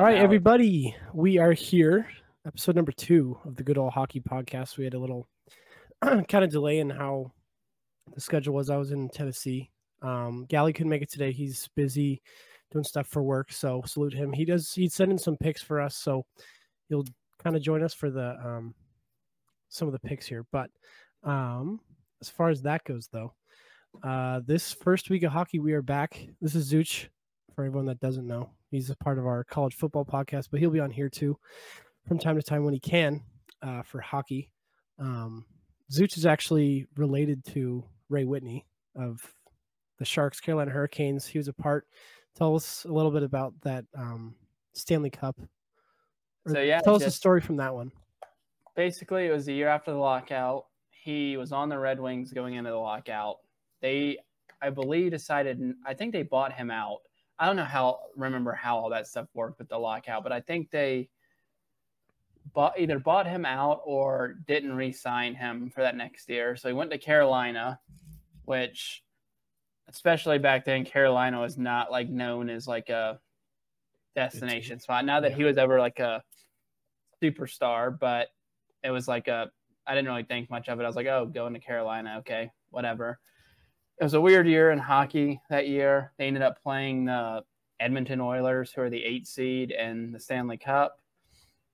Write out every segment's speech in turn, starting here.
All right, everybody, we are here. Episode number two of the Good Old Hockey Podcast. We had a little kind of delay in how the schedule was. I was in Tennessee. Um, Gally couldn't make it today. He's busy doing stuff for work, so salute him. He does. He's sending some picks for us, so he'll kind of join us for the um, some of the picks here. But um, as far as that goes, though, uh, this first week of hockey, we are back. This is Zooch for everyone that doesn't know. He's a part of our college football podcast, but he'll be on here too from time to time when he can uh, for hockey. Um, Zooch is actually related to Ray Whitney of the Sharks, Carolina Hurricanes. He was a part. Tell us a little bit about that um, Stanley Cup. Or So, yeah, tell us a story from that one. basically it was the year after the lockout. He was on the Red Wings going into the lockout. They, I believe, decided. I think they bought him out. I don't know how remember how all that stuff worked with the lockout, but I think they bought either bought him out or didn't re-sign him for that next year. So he went to Carolina, which, especially back then, Carolina was not like known as like a destination spot. Not that he was ever like a superstar, but it was like a I didn't really think much of it. I was like, oh, going to Carolina, okay, whatever. It was a weird year in hockey that year. They ended up playing the Edmonton Oilers, who are the eight seed in the Stanley Cup.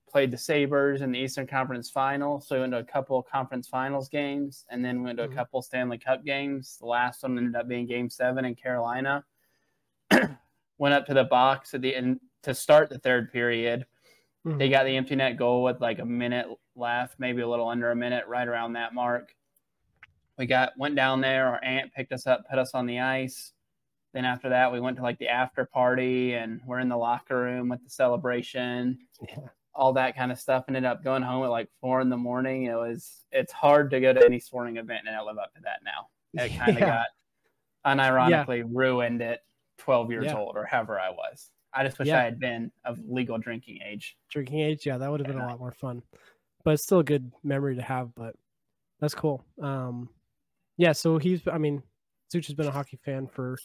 Played the Sabres in the Eastern Conference Final, so we went to a couple conference finals games, and then went to a Mhm. couple Stanley Cup games. The last one ended up being Game Seven in Carolina. went up to the box at the end to start the third period Mhm. they got the empty net goal with like a minute left, maybe a little under a minute, right around that mark. We got went down there. Our aunt picked us up, put us on the ice. Then after that, we went to like the after party, and we're in the locker room with the celebration, Yeah. all that kind of stuff. Ended up going home at like four in the morning. It was it's hard to go to any sporting event and not live up to that now. It kind of Yeah. got unironically ruined at 12 years Yeah. old or however I was. I just wish Yeah. I had been of legal drinking age. drinking age yeah that would have been a lot more fun but it's still a good memory to have but that's cool um yeah so he's i mean Zooch has been a hockey fan for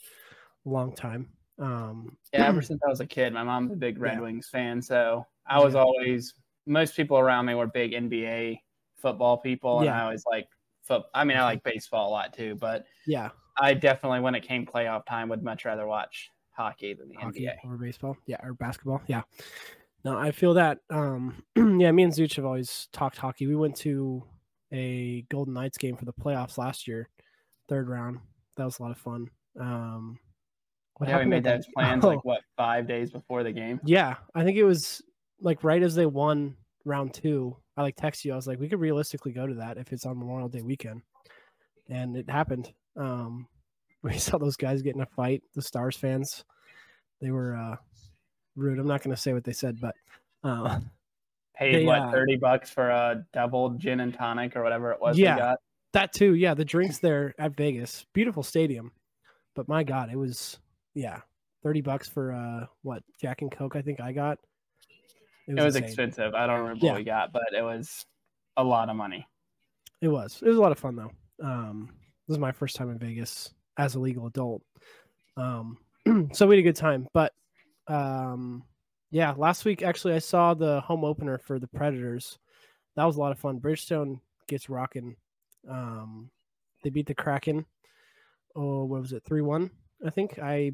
a long time um Yeah, ever since I was a kid, my mom's a big Red Yeah. Wings fan, so I was Yeah. always. Most people around me were big NBA football people, and Yeah. I always like foot. I mean, I like baseball a lot too, but yeah I definitely, when it came playoff time, would much rather watch hockey than the hockey NBA. or baseball yeah or basketball yeah no i feel that um yeah me and Zooch have always talked hockey we went to a golden knights game for the playoffs last year third round that was a lot of fun um what yeah, we made those that- plans Oh. like what five days before the game. Yeah, I think it was like right as they won round two. I like text you. I was like, we could realistically go to that if it's on Memorial Day weekend, and it happened. Um, we saw those guys get in a fight. The Stars fans, they were uh, rude. I'm not going to say what they said, but uh, Paid They, what uh, thirty bucks for a double gin and tonic or whatever it was. Yeah. we got. that too. Yeah, the drinks there at Vegas, beautiful stadium, but my God, it was yeah, thirty bucks for uh, what Jack and Coke. I think I got. It was insane. expensive. I don't remember Yeah. what we got, but it was a lot of money. It was. It was a lot of fun though. Um, this is my first time in Vegas as a legal adult. Um, so we had a good time. But um, yeah, last week actually I saw the home opener for the Predators. That was a lot of fun. Bridgestone gets rocking. Um, they beat the Kraken. Oh, what was it? Three one. I think I,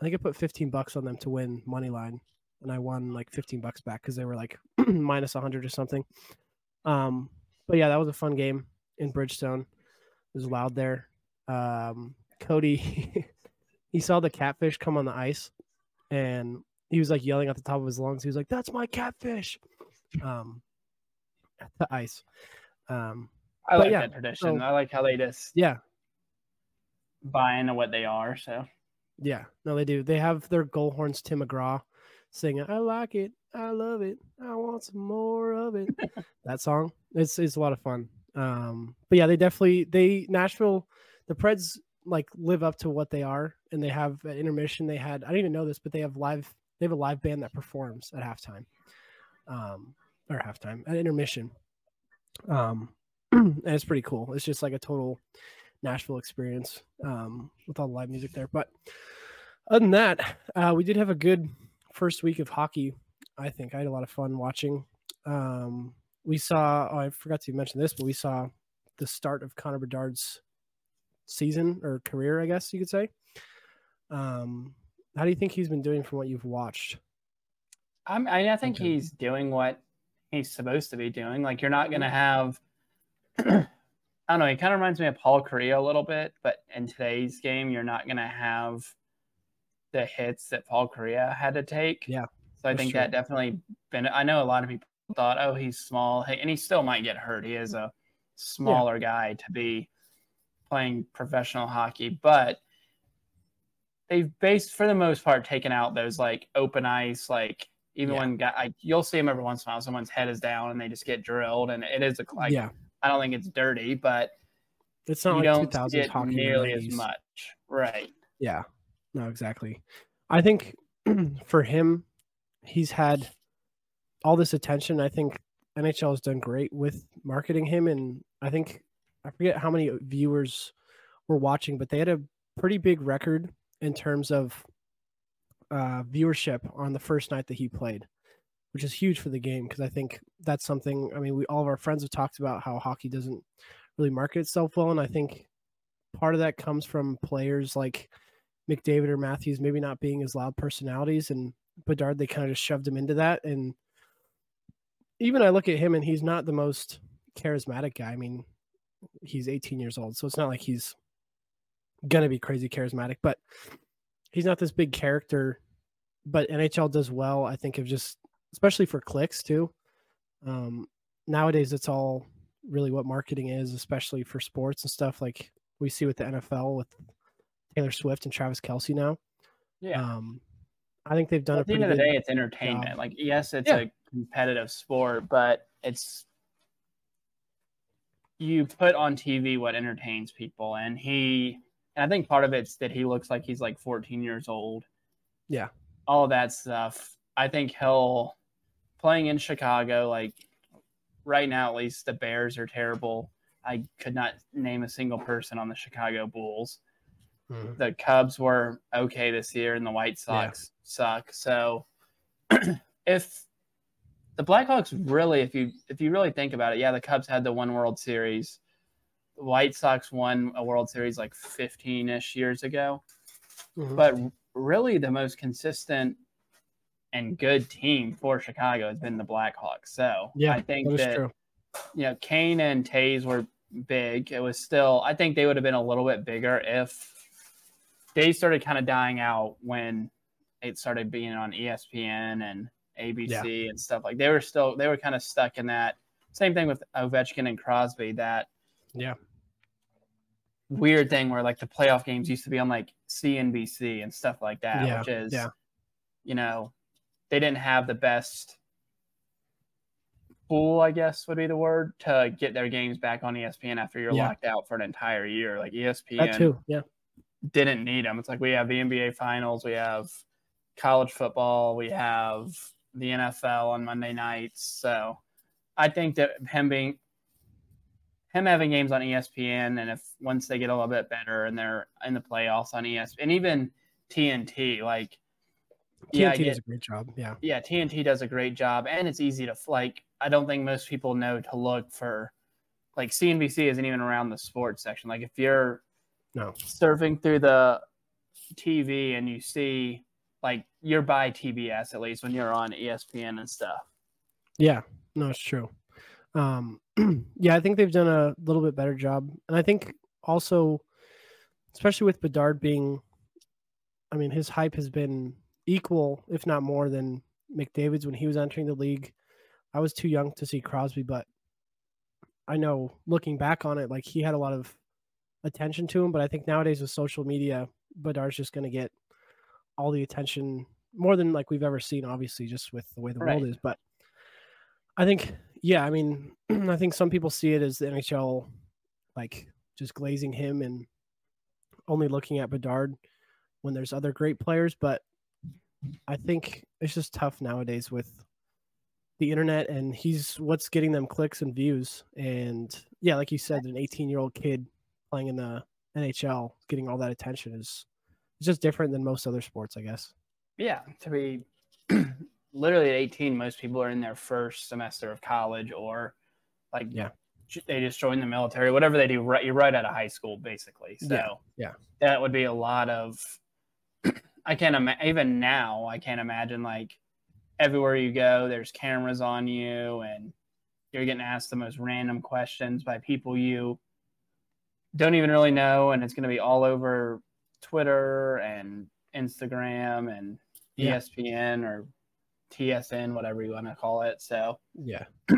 I think I put fifteen bucks on them to win money line, and I won like fifteen bucks back because they were like minus hundred or something. Um, but yeah, that was a fun game in Bridgestone. It was loud there. Um, Cody, he saw the catfish come on the ice, and he was like yelling at the top of his lungs. He was like, "That's my catfish!" Um, at the ice. Um, I like yeah, that tradition. so- I like how they just yeah, buy into what they are. So yeah. No, they do. They have their goal horns. Tim McGraw singing, "I like it, I love it, I want some more of it." that song. It's it's a lot of fun. Um, but yeah, they definitely they Nashville, the Preds like live up to what they are, and they have at intermission. They had I didn't even know this, but they have live. They have a live band that performs at halftime, um, or halftime at intermission. Um, and it's pretty cool. It's just like a total Nashville experience um, with all the live music there. But other than that, uh, we did have a good first week of hockey. I think I had a lot of fun watching. Um, we saw. Oh, I forgot to mention this, but we saw the start of Connor Bedard's season or career, I guess you could say. Um, how do you think he's been doing from what you've watched? I'm, I, mean, I think okay. he's doing what he's supposed to be doing. Like you're not going to have. I don't know. He kind of reminds me of Paul Kariya a little bit, but in today's game, you're not going to have the hits that Paul Kariya had to take. Yeah. So I think true. that definitely been. I know a lot of people thought, oh, he's small, and he still might get hurt. He is a smaller yeah. guy to be playing professional hockey, but they've based for the most part taken out those like open ice, like even yeah. when guy, you'll see them every once in a while, someone's head is down and they just get drilled, and it is a like, yeah. I don't think it's dirty, but it's not you like don't get hockey nearly as much, right? Yeah, no, exactly. I think for him, he's had all this attention. I think NHL has done great with marketing him, and I think I forget how many viewers were watching, but they had a pretty big record in terms of uh, viewership on the first night that he played, which is huge for the game because I think that's something. I mean, we all of our friends have talked about how hockey doesn't really market itself well, and I think part of that comes from players like McDavid or Matthews maybe not being as loud personalities, and Bedard they kind of just shoved him into that. And even I look at him and he's not the most charismatic guy. I mean, he's 18 years old, so it's not like he's gonna be crazy charismatic, but he's not this big character. But NHL does well, I think, of just especially for clicks too. Um, nowadays, it's all really what marketing is, especially for sports and stuff like we see with the NFL with Taylor Swift and Travis Kelce now. Yeah. Um, I think they've done. At the end of the day, it's entertainment. Job. Like, yes, it's yeah. a competitive sport, but it's you put on TV what entertains people, and he. And I think part of it's that he looks like he's like 14 years old. Yeah. All of that stuff. I think he'll playing in Chicago. Like right now, at least the Bears are terrible. I could not name a single person on the Chicago Bulls. Mm-hmm. The Cubs were okay this year, and the White Sox yeah. suck. So, if the Blackhawks really, if you if you really think about it, yeah, the Cubs had the one World Series. White Sox won a World Series like 15 ish years ago. Mm-hmm. But really, the most consistent and good team for Chicago has been the Blackhawks. So yeah, I think that, that you know Kane and Toews were big. It was still I think they would have been a little bit bigger if they started kind of dying out when it started being on ESPN and ABC yeah. and stuff like they were still they were kind of stuck in that same thing with Ovechkin and Crosby that yeah weird thing where like the playoff games used to be on like CNBC and stuff like that yeah. which is yeah. you know they didn't have the best pool I guess would be the word to get their games back on ESPN after you're yeah. locked out for an entire year like ESPN that too yeah didn't need them. It's like we have the NBA finals, we have college football, we have the NFL on Monday nights. So I think that him being him having games on ESPN and if once they get a little bit better and they're in the playoffs on ESPN and even TNT, like TNT yeah, does a great job. Yeah. Yeah, TNT does a great job and it's easy to like I don't think most people know to look for like CNBC isn't even around the sports section. Like if you're no. Surfing through the TV and you see like you're by TBS at least when you're on ESPN and stuff. Yeah, no, it's true. Um, yeah, I think they've done a little bit better job, and I think also, especially with Bedard being, I mean, his hype has been equal, if not more, than McDavid's when he was entering the league. I was too young to see Crosby, but I know looking back on it, like he had a lot of attention to him. But I think nowadays with social media, Bedard's just going to get all the attention more than like we've ever seen, obviously, just with the way the right. world is. But I think, yeah, I mean, I think some people see it as the NHL like just glazing him and only looking at Bedard when there's other great players. But I think it's just tough nowadays with the internet and he's what's getting them clicks and views. And yeah, like you said, an 18 year old kid playing in the NHL, getting all that attention is just different than most other sports, I guess. Yeah, to be literally at 18, most people are in their first semester of college or like Yeah. they just join the military, whatever they do. Right, you're right out of high school, basically. So Yeah, yeah. that would be a lot of. I can't imagine even now. I can't imagine like everywhere you go, there's cameras on you, and you're getting asked the most random questions by people you don't even really know, and it's going to be all over Twitter and Instagram and Yeah. ESPN or TSN, whatever you want to call it. So Yeah.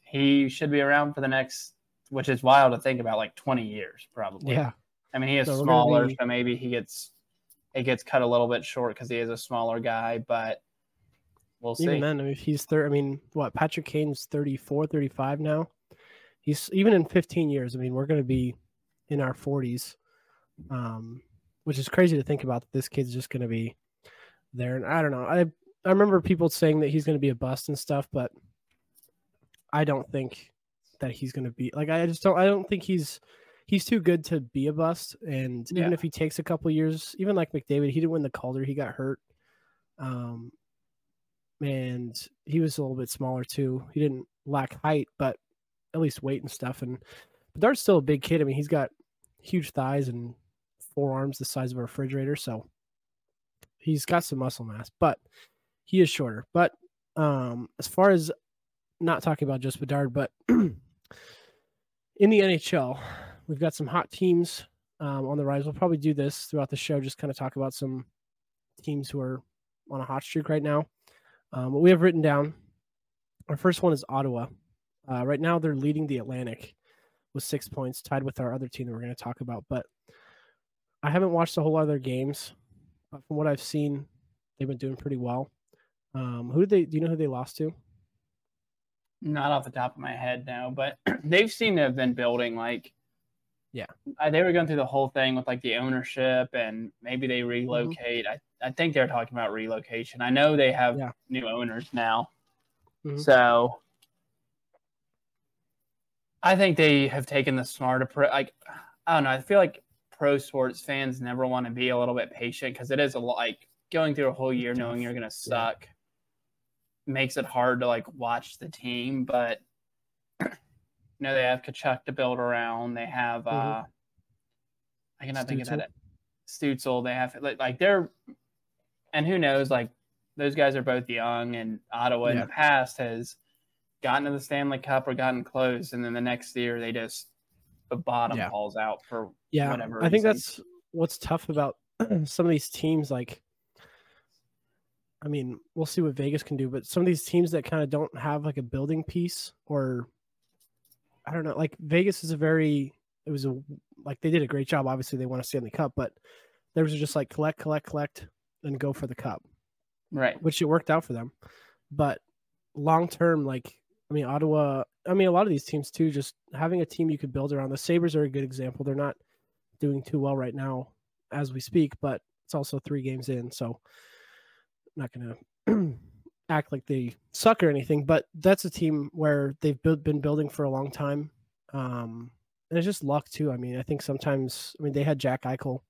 he should be around for the next, which is wild to think about, like 20 years probably. Yeah. I mean, he is So smaller, be- so maybe he gets it gets cut a little bit short because he is a smaller guy, but we'll see. Even then, I mean, if he's third, I mean, what, Patrick Kane's 34, 35 now. He's even in 15 years. I mean, we're going to be in our 40s, um, which is crazy to think about that this kid's just going to be there. And I don't know. I, I remember people saying that he's going to be a bust and stuff, but I don't think that he's going to be like, I just don't, I don't think he's, he's too good to be a bust. And even if he takes a couple years, even like McDavid, he didn't win the Calder, he got hurt. Um, and he was a little bit smaller too. He didn't lack height, but at least weight and stuff. And but Bedard's still a big kid. I mean, he's got huge thighs and forearms the size of a refrigerator, so he's got some muscle mass, but he is shorter. But um, as far as not talking about just Bedard, but in the NHL, we've got some hot teams um, on the rise. We'll probably do this throughout the show, just kind of talk about some teams who are on a hot streak right now. Um, what we have written down, our first one is Ottawa. Uh, right now, they're leading the Atlantic with six points, tied with our other team that we're going to talk about. But I haven't watched a whole lot of their games, but from what I've seen, they've been doing pretty well. Um, who did they? Do you know who they lost to? Not off the top of my head now, but they've seemed to have been building like Yeah. uh, they were going through the whole thing with like the ownership and maybe Mm-hmm. they relocate. I, I think they're talking about relocation. I know they have Yeah. new owners now. Mhm. So I think they have taken the smart approach. Like, I don't know. I feel like pro sports fans never want to be a little bit patient because it is a lot like going through a whole year knowing you're going to suck makes it hard to like watch the team. But you know, they have Tkachuk to build around. They have, uh, Mhm. I cannot think of that. Stützle. They have like, like they're, and who knows, like those guys are both young, and Ottawa in the past has gotten to the Stanley Cup or gotten close, and then the next year they just the bottom Yeah. falls out for Yeah, whatever I think that's what's tough about some of these teams. Like, I mean, we'll see what Vegas can do, but some of these teams that kind of don't have like a building piece, or I don't know, like Vegas is a very, it was a like they did a great job. Obviously, they won a Stanley Cup, but there was just like collect, collect, collect, and go for the cup, right. which it worked out for them. But long term, like I mean, Ottawa. I mean, a lot of these teams too. Just having a team you could build around. The Sabres are a good example. They're not doing too well right now as we speak, but it's also three games in, so Not gonna act like they suck or anything. But that's a team where they've been building for a long time, um, and it's just luck too. I mean, I think sometimes. I mean, they had Jack Eichel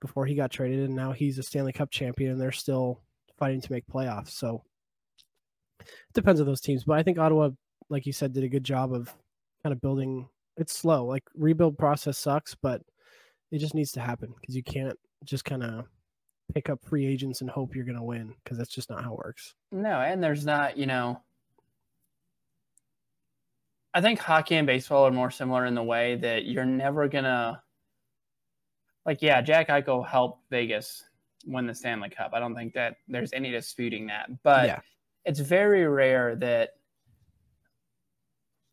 before he got traded, and now he's a Stanley Cup champion, and they're still fighting to make playoffs. So it depends on those teams, but I think Ottawa, like you said, did a good job of kind of building. It's slow, like rebuild process sucks, but it just needs to happen because you can't just kind of pick up free agents and hope you're going to win because that's just not how it works. No, and there's not, you know. I think hockey and baseball are more similar in the way that you're never gonna, like, yeah, Jack Eichel helped Vegas win the Stanley Cup. I don't think that there's any disputing that, but Yeah. it's very rare that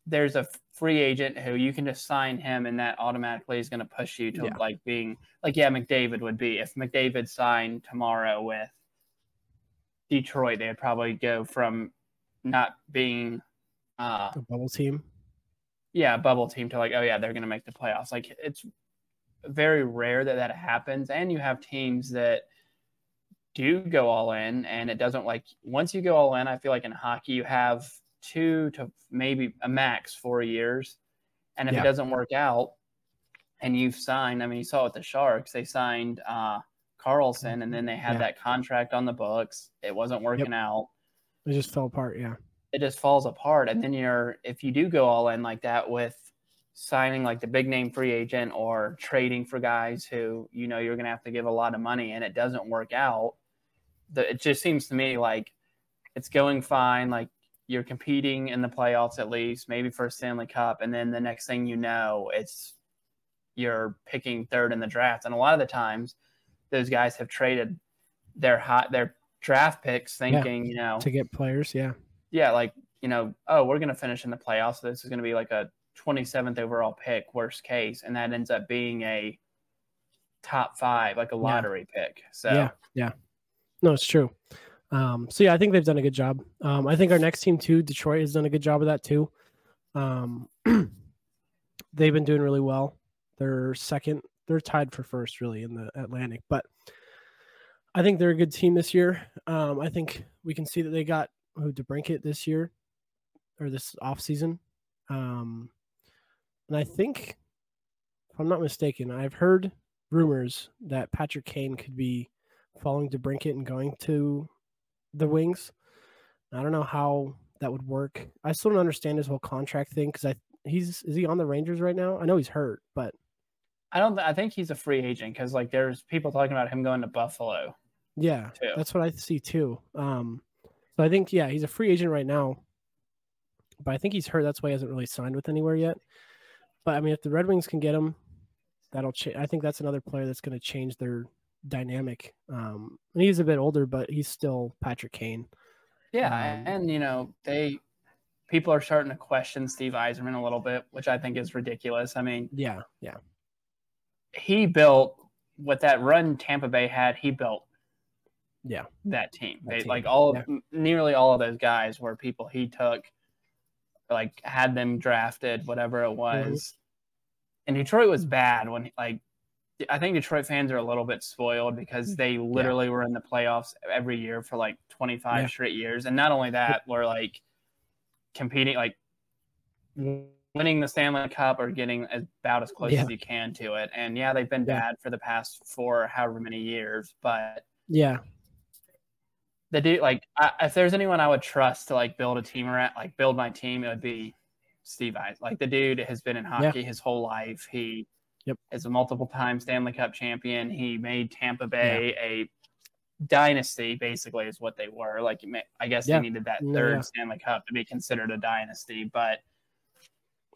there's a free agent who you can just sign him and that automatically is going to push you to Yeah. like being like yeah McDavid would be if McDavid signed tomorrow with Detroit they'd probably go from not being uh A bubble team. yeah bubble team to like oh yeah they're going to make the playoffs like it's very rare that that happens and you have teams that do go all in and it doesn't like once you go all in I feel like in hockey you have two to maybe a max four years. And if Yeah. it doesn't work out and you've signed, I mean, you saw with the Sharks, they signed uh, Karlsson and then they had Yeah. that contract on the books. It wasn't working out. It just fell apart. Yeah. It just falls apart. And then you're, if you do go all in like that with signing like the big name free agent or trading for guys who, you know, you're going to have to give a lot of money and it doesn't work out, the, it just seems to me like it's going fine. Like you're competing in the playoffs at least, maybe for a Stanley Cup. And then the next thing you know, it's you're picking third in the draft. And a lot of the times, those guys have traded their hot their draft picks, thinking yeah, you know to get players. Yeah, yeah, like you know, oh, we're gonna finish in the playoffs. So this is gonna be like a 27th overall pick, worst case, and that ends up being a top five, like a lottery yeah. pick. So yeah, yeah, no, it's true. Um, so yeah, I think they've done a good job. Um, I think our next team too, Detroit, has done a good job of that too. Um, they've been doing really well. They're second. They're tied for first, really, in the Atlantic. But I think they're a good team this year. Um, I think we can see that they got who DeBrincat this year or this off season. Um, and I think, if I'm not mistaken, I've heard rumors that Patrick Kane could be following DeBrincat and going to the Wings. I don't know how that would work. I still don't understand his whole contract thing because I he's is he on the Rangers right now? I know he's hurt, but I don't. I think he's a free agent because like there's people talking about him going to Buffalo. Yeah, too. that's what I see too. Um, so I think yeah, he's a free agent right now, but I think he's hurt. That's why he hasn't really signed with anywhere yet. But I mean, if the Red Wings can get him, that'll change. I think that's another player that's going to change their dynamic. Um, and he's a bit older, but he's still Patrick Kane. Yeah, um, and you know they people are starting to question Steve Yzerman a little bit, which I think is ridiculous. I mean, yeah, yeah, he built with that run Tampa Bay had. He built, yeah, that team. That they, team. Like all, yeah. nearly all of those guys were people he took, like had them drafted, whatever it mm-hmm. was. Mm-hmm. And Detroit was bad when like I think Detroit fans are a little bit spoiled because mm. they literally yeah. were in the playoffs every year for like 25 yeah. straight years. And not only that, we're like competing, like winning the Stanley Cup or getting about as close yeah. as you can to it. And yeah, they've been bad for the past four, however many years, but yeah, the dude, like, I, if there's anyone I would trust to like build a team around, like build my team, it would be Steve Eyes. Like the dude has been in hockey his whole life. He Yep. Is a multiple time Stanley Cup champion. He made Tampa Bay yeah. a dynasty, basically, is what they were. Like, I guess yeah. they needed that third yeah. Stanley Cup to be considered a dynasty. But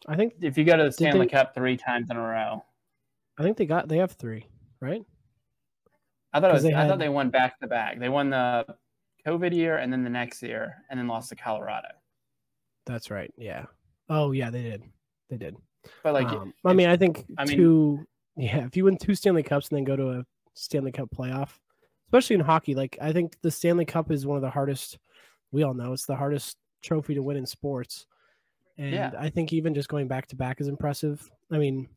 I think if you go to the Stanley they, Cup three times in a row, I think they got they have three, right? I thought it was. I had, thought they won back to back. They won the COVID year and then the next year, and then lost to Colorado. That's right. Yeah. Oh yeah, they did. They did. But like, um, I mean, I think I mean, two. Yeah, if you win two Stanley Cups and then go to a Stanley Cup playoff, especially in hockey, like I think the Stanley Cup is one of the hardest. We all know it's the hardest trophy to win in sports, and yeah. I think even just going back to back is impressive. I mean,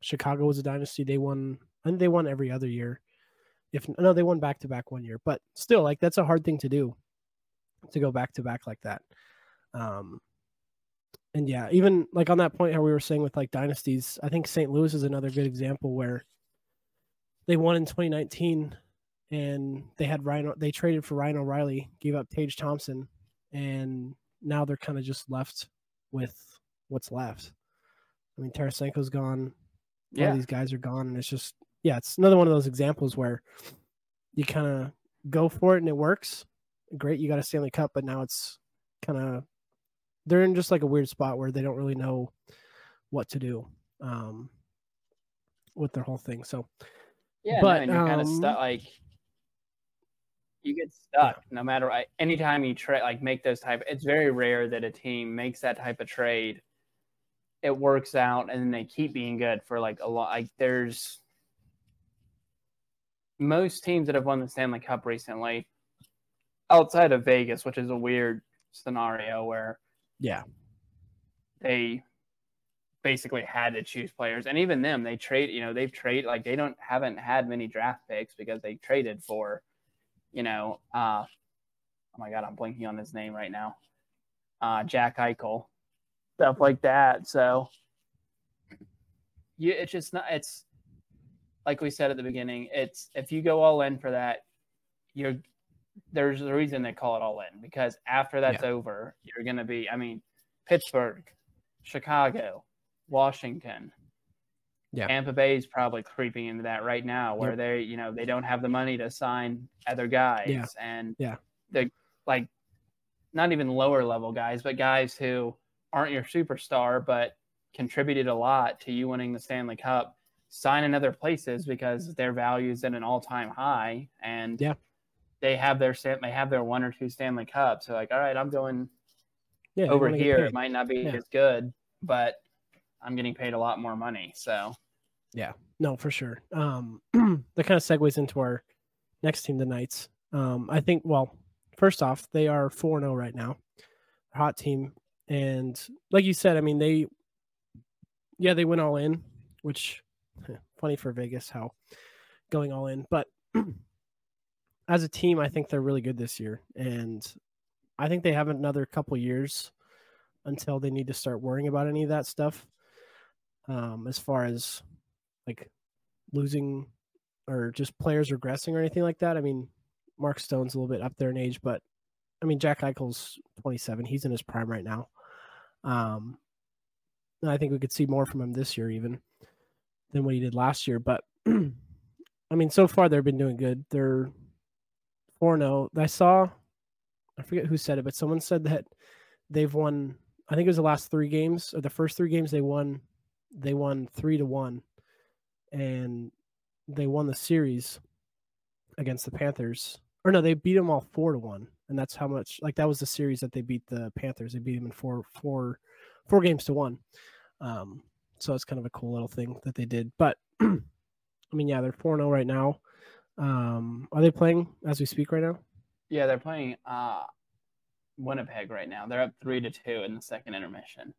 Chicago was a dynasty; they won. I think they won every other year. If no, they won back to back one year, but still, like that's a hard thing to do, to go back to back like that. Um, and yeah, even like on that point how we were saying with like dynasties, I think St. Louis is another good example where they won in 2019 and they had Ryan they traded for Ryan O'Reilly, gave up Tage Thompson, and now they're kind of just left with what's left. I mean, Tarasenko's gone. Yeah. All these guys are gone, and it's just yeah, it's another one of those examples where you kind of go for it and it works. Great, you got a Stanley Cup, but now it's kind of they're in just like a weird spot where they don't really know what to do um, with their whole thing. So, yeah, but no, you're um, kind of stuck. Like, you get stuck yeah. no matter what. Anytime you try, like, make those type, it's very rare that a team makes that type of trade. It works out, and then they keep being good for like a lot. Like, there's most teams that have won the Stanley Cup recently, outside of Vegas, which is a weird scenario where yeah. They basically had to choose players. And even them, they trade, you know, they've traded like they don't haven't had many draft picks because they traded for, you know, uh oh my god, I'm blinking on his name right now. Uh Jack Eichel. Stuff like that. So you, it's just not it's like we said at the beginning, it's if you go all in for that, you're there's a reason they call it all in because after that's yeah. over, you're going to be, I mean, Pittsburgh, Chicago, Washington. Yeah. Tampa Bay is probably creeping into that right now where yep. they, you know, they don't have the money to sign other guys yeah. and yeah. the like not even lower level guys, but guys who aren't your superstar but contributed a lot to you winning the Stanley Cup sign in other places because their value is at an all time high and yeah they have their they have their one or two Stanley Cups. So like, all right, I'm going yeah, over here. It might not be yeah. as good, but I'm getting paid a lot more money. So yeah, no, for sure. Um, that kind of segues into our next team, the Knights. Um, I think. Well, first off, they are four zero oh right now, hot team, and like you said, I mean they, yeah, they went all in, which funny for Vegas how going all in, but as a team, I think they're really good this year, and I think they have another couple years until they need to start worrying about any of that stuff. Um, as far as like losing or just players regressing or anything like that. I mean, Mark Stone's a little bit up there in age, but I mean, Jack Eichel's 27. He's in his prime right now. Um, I think we could see more from him this year, even than what he did last year. But I mean, so far they've been doing good. They're 4 0. I saw, I forget who said it, but someone said that they've won, I think it was the last three games or the first three games they won, they won three to one. And they won the series against the Panthers. Or no, they beat them all four to one. And that's how much, like, that was the series that they beat the Panthers. They beat them in four, four, four games to one. Um, so it's kind of a cool little thing that they did. But I mean, yeah, they're 4 0 right now. Um, are they playing as we speak right now? Yeah, they're playing uh, Winnipeg right now. They're up three to two in the second intermission.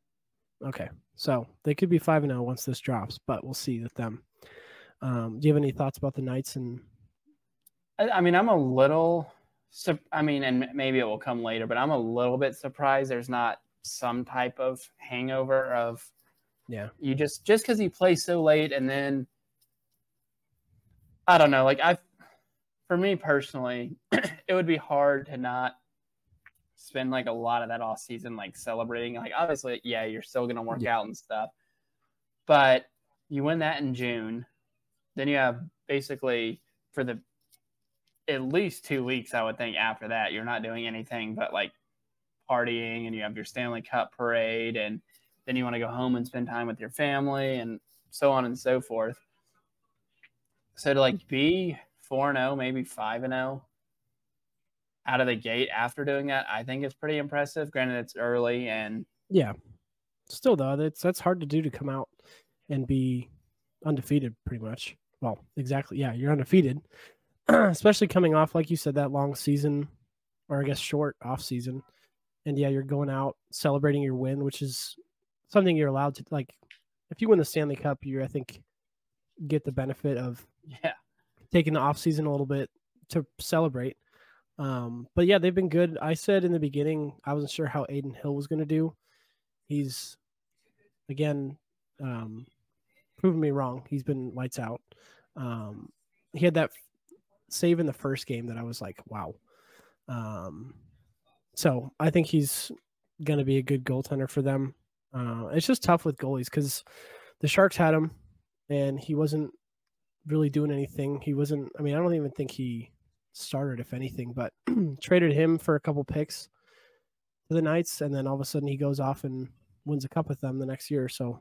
Okay, so they could be five and zero oh once this drops, but we'll see with them. Um, do you have any thoughts about the Knights? And I, I mean, I'm a little. I mean, and maybe it will come later, but I'm a little bit surprised there's not some type of hangover of. Yeah. You just just because he plays so late and then. I don't know. Like I for me personally, it would be hard to not spend like a lot of that off season like celebrating. Like obviously, yeah, you're still gonna work yeah. out and stuff, but you win that in June, then you have basically for the at least two weeks, I would think after that, you're not doing anything but like partying and you have your Stanley Cup parade and then you want to go home and spend time with your family and so on and so forth. So to like be 4 and 0, maybe 5 and 0 out of the gate after doing that, I think it's pretty impressive. Granted, it's early and. Yeah. Still, though, that's, that's hard to do to come out and be undefeated pretty much. Well, exactly. Yeah, you're undefeated, especially coming off, like you said, that long season, or I guess short off season. And yeah, you're going out celebrating your win, which is something you're allowed to like. If you win the Stanley Cup, you I think get the benefit of yeah taking the off season a little bit to celebrate. Um, but yeah, they've been good. I said in the beginning I wasn't sure how Adin Hill was going to do. He's again um, proven me wrong. He's been lights out. Um, he had that save in the first game that I was like, wow. Um, so I think he's going to be a good goaltender for them. Uh, it's just tough with goalies because the Sharks had him and he wasn't really doing anything. He wasn't. I mean, I don't even think he started, if anything, but traded him for a couple picks to the Knights, and then all of a sudden he goes off and wins a cup with them the next year. So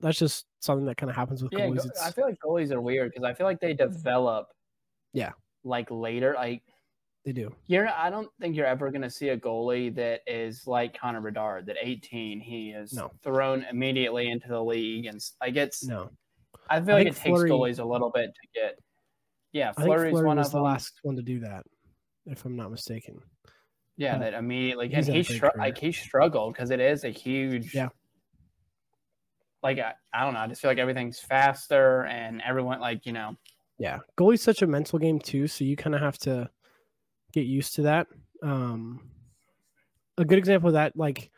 that's just something that kind of happens with yeah, goalies. I feel like goalies are weird because I feel like they develop. Yeah. Like later, like they do. You're. I don't think you're ever going to see a goalie that is like Connor Bedard. That 18, he is no. thrown immediately into the league, and like it's no. I feel I like it takes goalies a little bit to get. Yeah, Fleury's Fleury one was the them. last one to do that, if I'm not mistaken. Yeah, that immediately and he str- like he struggled because it is a huge. Yeah. Like I, I don't know, I just feel like everything's faster and everyone like you know. Yeah, goalie's such a mental game too, so you kind of have to get used to that. Um, a good example of that, like,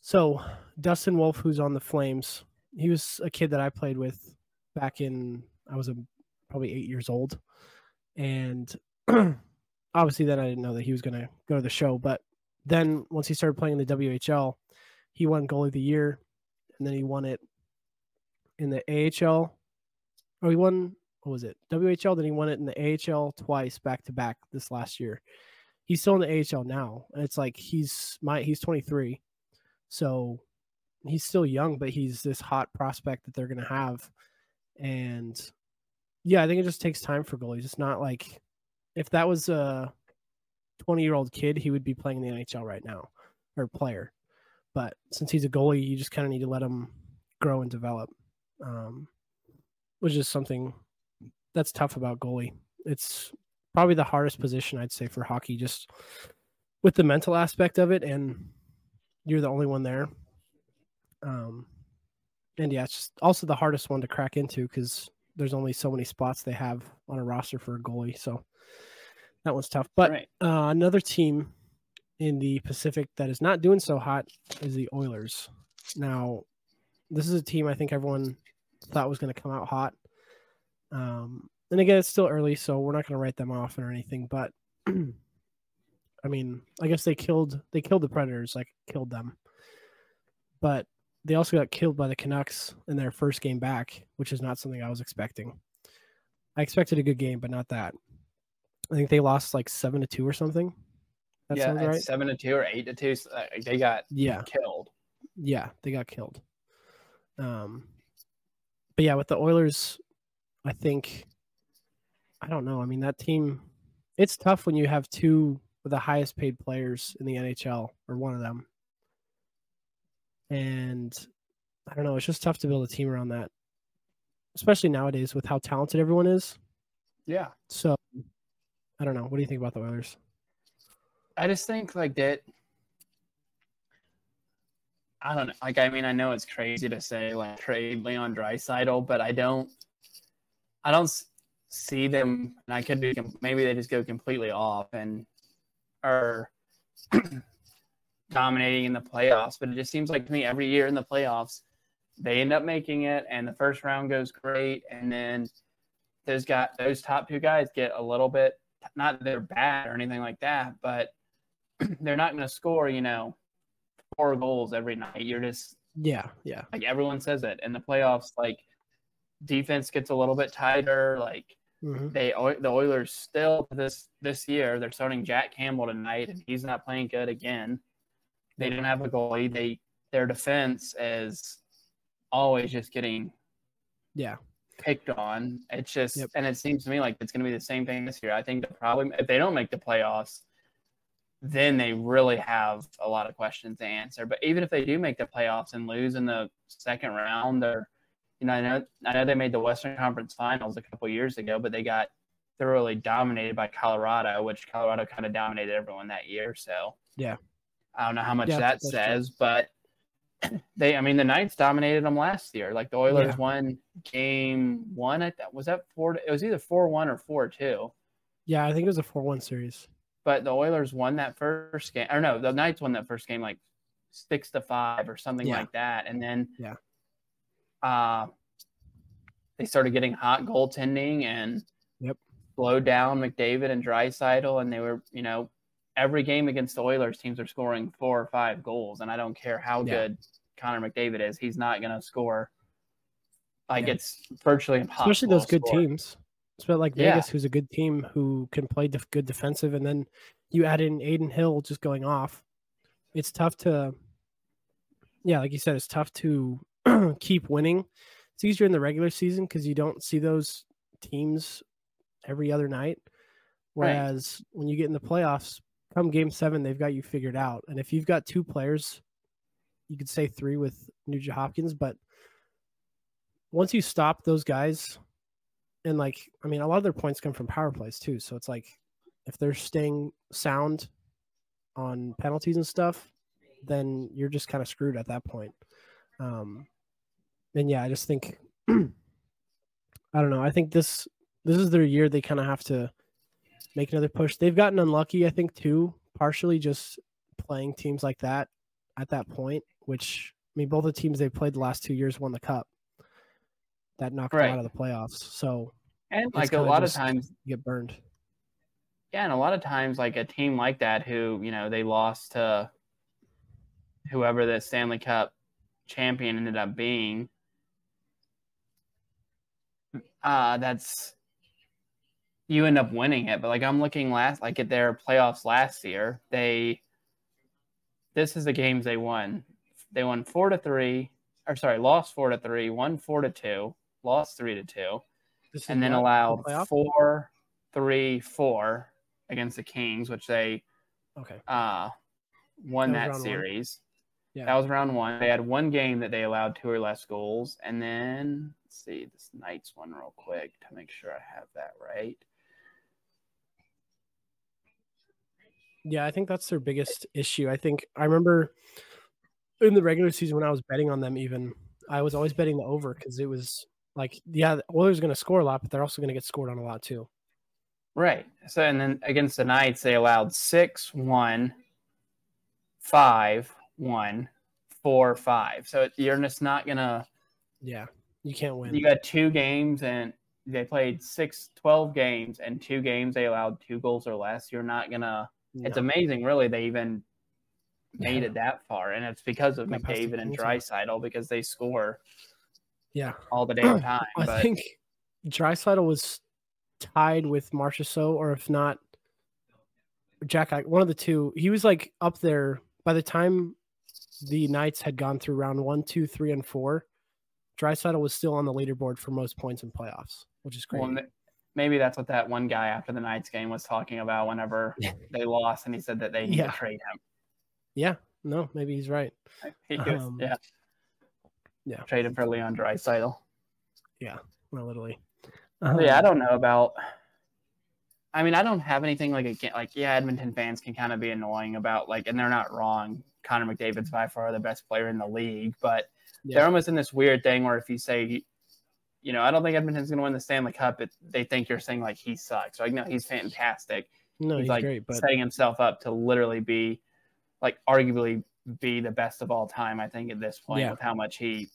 so Dustin Wolf, who's on the Flames, he was a kid that I played with back in I was a, probably eight years old, and obviously then I didn't know that he was going to go to the show. But then once he started playing in the WHL, he won goalie of the year, and then he won it in the AHL. Oh, he won what was it WHL? Then he won it in the AHL twice back to back this last year. He's still in the AHL now, and it's like he's my he's 23, so he's still young, but he's this hot prospect that they're going to have, and yeah, I think it just takes time for goalies. It's not like if that was a 20 year old kid, he would be playing in the NHL right now or player. But since he's a goalie, you just kind of need to let him grow and develop, um, which is something that's tough about goalie. It's probably the hardest position I'd say for hockey, just with the mental aspect of it, and you're the only one there. Um, and yeah, it's just also the hardest one to crack into because there's only so many spots they have on a roster for a goalie. So that one's tough. But right. uh, another team in the Pacific that is not doing so hot is the Oilers. Now, this is a team I think everyone thought was going to come out hot. Um, and again, it's still early, so we're not going to write them off or anything. But I mean, I guess they killed they killed the Predators, like killed them. But they also got killed by the Canucks in their first game back, which is not something I was expecting. I expected a good game, but not that. I think they lost like seven to two or something. That yeah, sounds right. Seven to two or eight to two. Uh, they got yeah killed. Yeah, they got killed. Um, but yeah, with the Oilers, I think I don't know. I mean, that team, it's tough when you have two of the highest paid players in the NHL or one of them and I don't know, it's just tough to build a team around that, especially nowadays with how talented everyone is. Yeah. So I don't know. What do you think about the Oilers? I just think like that. I don't know. Like, I mean, I know it's crazy to say like trade Leon Draisaitl, but I don't, I don't see them. And I could be maybe they just go completely off and are dominating in the playoffs, but it just seems like to me every year in the playoffs, they end up making it, and the first round goes great, and then those got those top two guys get a little bit not that they're bad or anything like that, but they're not going to score, you know, four goals every night. You're just yeah, yeah. Like everyone says it in the playoffs, like defense gets a little bit tighter. Like mm-hmm. they the Oilers still this this year they're starting Jack Campbell tonight, and he's not playing good again. They don't have a goalie. They their defense is always just getting yeah picked on. It's just yep. and it seems to me like it's going to be the same thing this year. I think the problem if they don't make the playoffs, then they really have a lot of questions to answer. But even if they do make the playoffs and lose in the second round, or you know, I know I know they made the Western Conference Finals a couple years ago, but they got thoroughly dominated by Colorado, which Colorado kind of dominated everyone that year. So yeah, I don't know how much yeah, that says, true. but they, I mean, the Knights dominated them last year. Like the Oilers yeah. won game one. I thought was that four. It was either four one or four two. Yeah, I think it was a four one series. But the Oilers won that first game. Or no, the Knights won that first game like six to five or something yeah. like that. And then yeah, uh, they started getting hot goaltending and yep, slowed down McDavid and Draisaitl, and they were you know every game against the Oilers, teams are scoring four or five goals, and I don't care how yeah. good Connor McDavid is, he's not going to score. Like yeah. it's virtually impossible. Especially those good score. teams. It's about like Vegas, yeah. who's a good team who can play def- good defensive, and then you add in Adin Hill just going off. It's tough to, yeah, like you said, it's tough to keep winning. It's easier in the regular season because you don't see those teams every other night. Whereas right. when you get in the playoffs, come game seven, they've got you figured out. And if you've got two players, you could say three with Nugent Hopkins, but once you stop those guys, and like, I mean, a lot of their points come from power plays too. So it's like if they're staying sound on penalties and stuff, then you're just kind of screwed at that point. Um, and yeah, I just think, I don't know. I think this this is their year. They kind of have to make another push. They've gotten unlucky, I think, too, partially just playing teams like that at that point, which I mean, both the teams they played the last two years won the cup. That knocked right. them out of the playoffs. So and like a lot of times get burned. Yeah, and a lot of times, like a team like that, who you know they lost to whoever the Stanley Cup champion ended up being. Uh, that's you end up winning it. But like I'm looking last, like at their playoffs last year, they this is the games they won. They won four to three, or sorry, lost four to three, won four to two, lost three to two, and then allowed four, three, four against the Kings, which they okay uh won that, that series. One. Yeah. That was round one. They had one game that they allowed two or less goals. And then let's see this Knights one real quick to make sure I have that right. Yeah, I think that's their biggest issue. I think I remember in the regular season when I was betting on them, even I was always betting the over because it was like, yeah, the Oilers going to score a lot, but they're also going to get scored on a lot too. Right. So, and then against the Knights, they allowed six, one, five, one, four, five. So you're just not gonna. Yeah, you can't win. You got two games, and they played six, 12 games, and two games they allowed two goals or less. You're not gonna. No. It's amazing, really. They even made yeah. it that far, and it's because of McDavid and Draisaitl because they score. Yeah, all the damn time. I but... think Draisaitl was tied with Marchessault, or if not, Jack. One of the two. He was like up there by the time the Knights had gone through round one, two, three, and four, Draisaitl was still on the leaderboard for most points in playoffs, which is great. Well, maybe that's what that one guy after the Knights game was talking about whenever they lost, and he said that they need yeah. to trade him. Yeah, no, maybe he's right. He was, um, yeah, yeah, trade him for Leon Draisaitl. Yeah, well, literally. Um, yeah, I don't know about. I mean, I don't have anything like again, like yeah, Edmonton fans can kind of be annoying about like, and they're not wrong. Connor McDavid's by far the best player in the league, but yeah. they're almost in this weird thing where if you say, you know, I don't think Edmonton's going to win the Stanley Cup, it, they think you're saying like he sucks. Like, no, he's fantastic. No, he's, he's like great, but... setting himself up to literally be, like, arguably be the best of all time. I think at this point yeah. with how much he,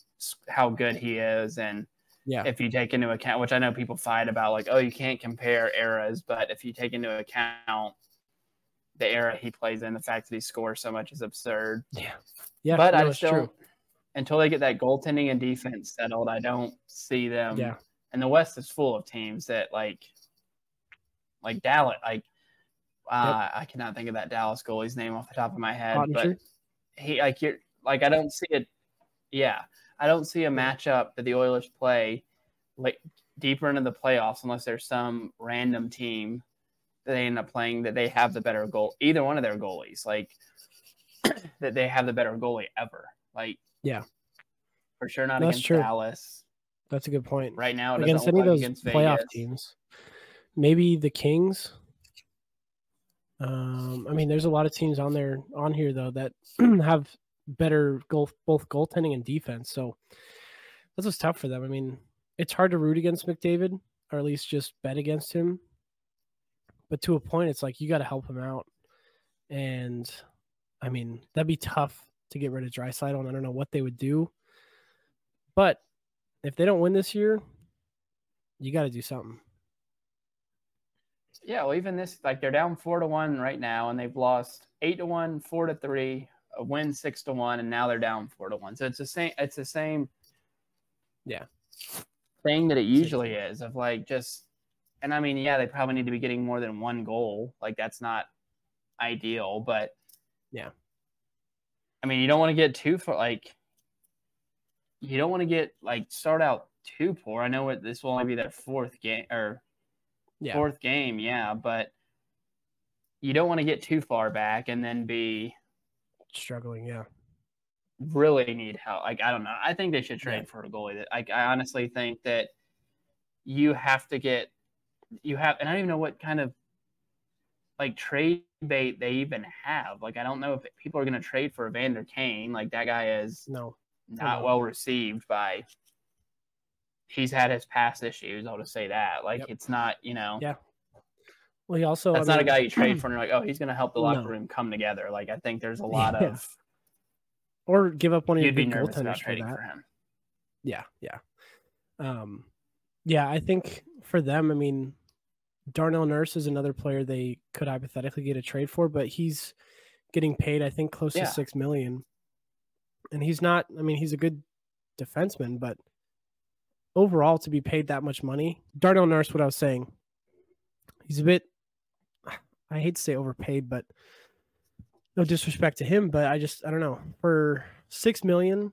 how good he is, and yeah, if you take into account, which I know people fight about, like, oh, you can't compare eras, but if you take into account the era he plays in, the fact that he scores so much is absurd. Yeah. Yeah. But no, I still true. Until they get that goaltending and defense settled, I don't see them. Yeah. And the West is full of teams that like like Dallas, like uh, yep. I cannot think of that Dallas goalie's name off the top of my head, but he like you're like I don't see it. Yeah, I don't see a matchup that the Oilers play like deeper into the playoffs unless there's some random team that they end up playing that they have the better goal. Either one of their goalies, like that they have the better goalie ever. Like yeah, for sure not That's against true. Dallas. That's a good point. Right now, against any of those playoff Vegas. teams, maybe the Kings. Um, I mean, there's a lot of teams on there on here though that have better goal, both goaltending and defense. So that's what's tough for them. I mean, it's hard to root against McDavid, or at least just bet against him but to a point, it's like you got to help him out. And I mean, that'd be tough to get rid of Draisaitl, and I don't know what they would do. But if they don't win this year, you got to do something. Yeah, well, even this, like they're down four to one right now, and they've lost eight to one, four to three, a win six to one, and now they're down four to one. So it's the same. It's the same. Yeah. Thing that it usually is of like just and I mean, yeah, they probably need to be getting more than one goal. Like that's not ideal, but yeah. I mean, you don't want to get too far. Like, you don't want to get like start out too poor. I know what this will only be their fourth game or yeah. fourth game, yeah, but you don't want to get too far back and then be struggling. Yeah, really need help. Like, I don't know. I think they should trade yeah. for a goalie. That like, I honestly think that you have to get you have, and I don't even know what kind of like trade bait they even have. Like, I don't know if people are going to trade for Evander Kane. Like, that guy is no not no. well received by. He's had his past issues. I'll just say that. Like, yep. it's not, you know. Yeah. Well, he also. That's I not mean, a guy you trade for, and you're like, oh, he's going to help the locker no. room come together. Like, I think there's a lot yeah. of. Or give up one of your big goaltenders for that. For him. Yeah, yeah, um, yeah. I think for them, I mean, Darnell Nurse is another player they could hypothetically get a trade for, but he's getting paid, I think, close Yeah. to six million. And he's not. I mean, he's a good defenseman, but overall, to be paid that much money, Darnell Nurse, what I was saying, he's a bit. I hate to say overpaid, but no disrespect to him, but I just I don't know for six million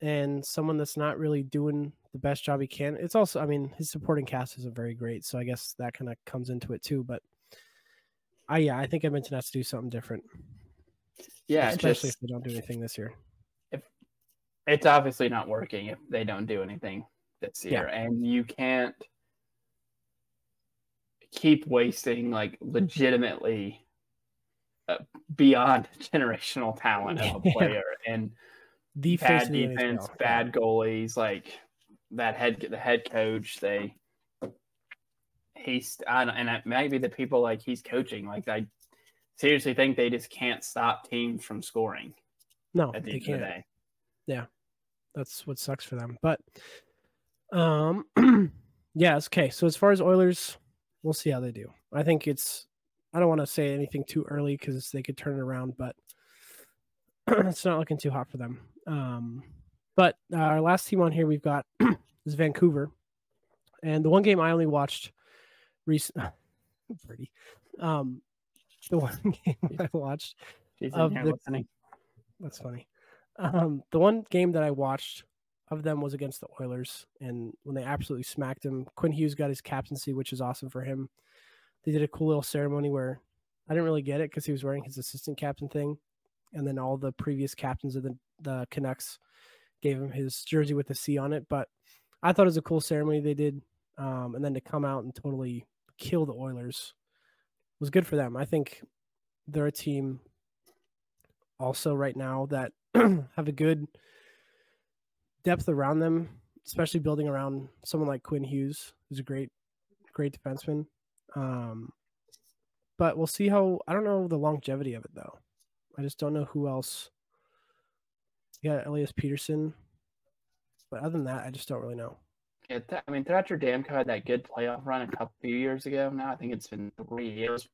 and someone that's not really doing the best job he can. It's also, I mean, his supporting cast isn't very great, so I guess that kind of comes into it too. But I yeah, I think Edmonton has to do something different, Yeah, especially just if they don't do anything this year. If it's obviously not working if they don't do anything this Yeah. year, and you can't keep wasting like legitimately uh, beyond generational talent of a Yeah. player and The bad defense, bad goalies, like that head the head coach. They he's I don't, and it might be the people like he's coaching. Like I seriously think they just can't stop teams from scoring No, at the they end of can't. the day. Yeah. That's what sucks for them. But um yeah, it's okay. So as far as Oilers, we'll see how they do. I think it's I don't want to say anything too early because they could turn it around, but it's not looking too hot for them. Um but uh, our last team on here we've got is Vancouver. And the one game I only watched recent pretty. Um the one game I watched She's Of the- listening. that's funny. Um, the one game that I watched of them was against the Oilers, and when they absolutely smacked him, Quinn Hughes got his captaincy, which is awesome for him. They did a cool little ceremony where I didn't really get it because he was wearing his assistant captain thing, and then all the previous captains of the the Canucks gave him his jersey with the C on it. But I thought it was a cool ceremony they did, um, and then to come out and totally kill the Oilers was good for them. I think they're a team also right now that have a good depth around them, especially building around someone like Quinn Hughes, who's a great, great defenseman. Um, but we'll see how. I don't know the longevity of it though. I just don't know who else. Yeah, Elias Pettersson. But other than that, I just don't really know. Yeah, Th- I mean Thatcher Demko had that good playoff run a couple few years ago. Now I think it's been three years.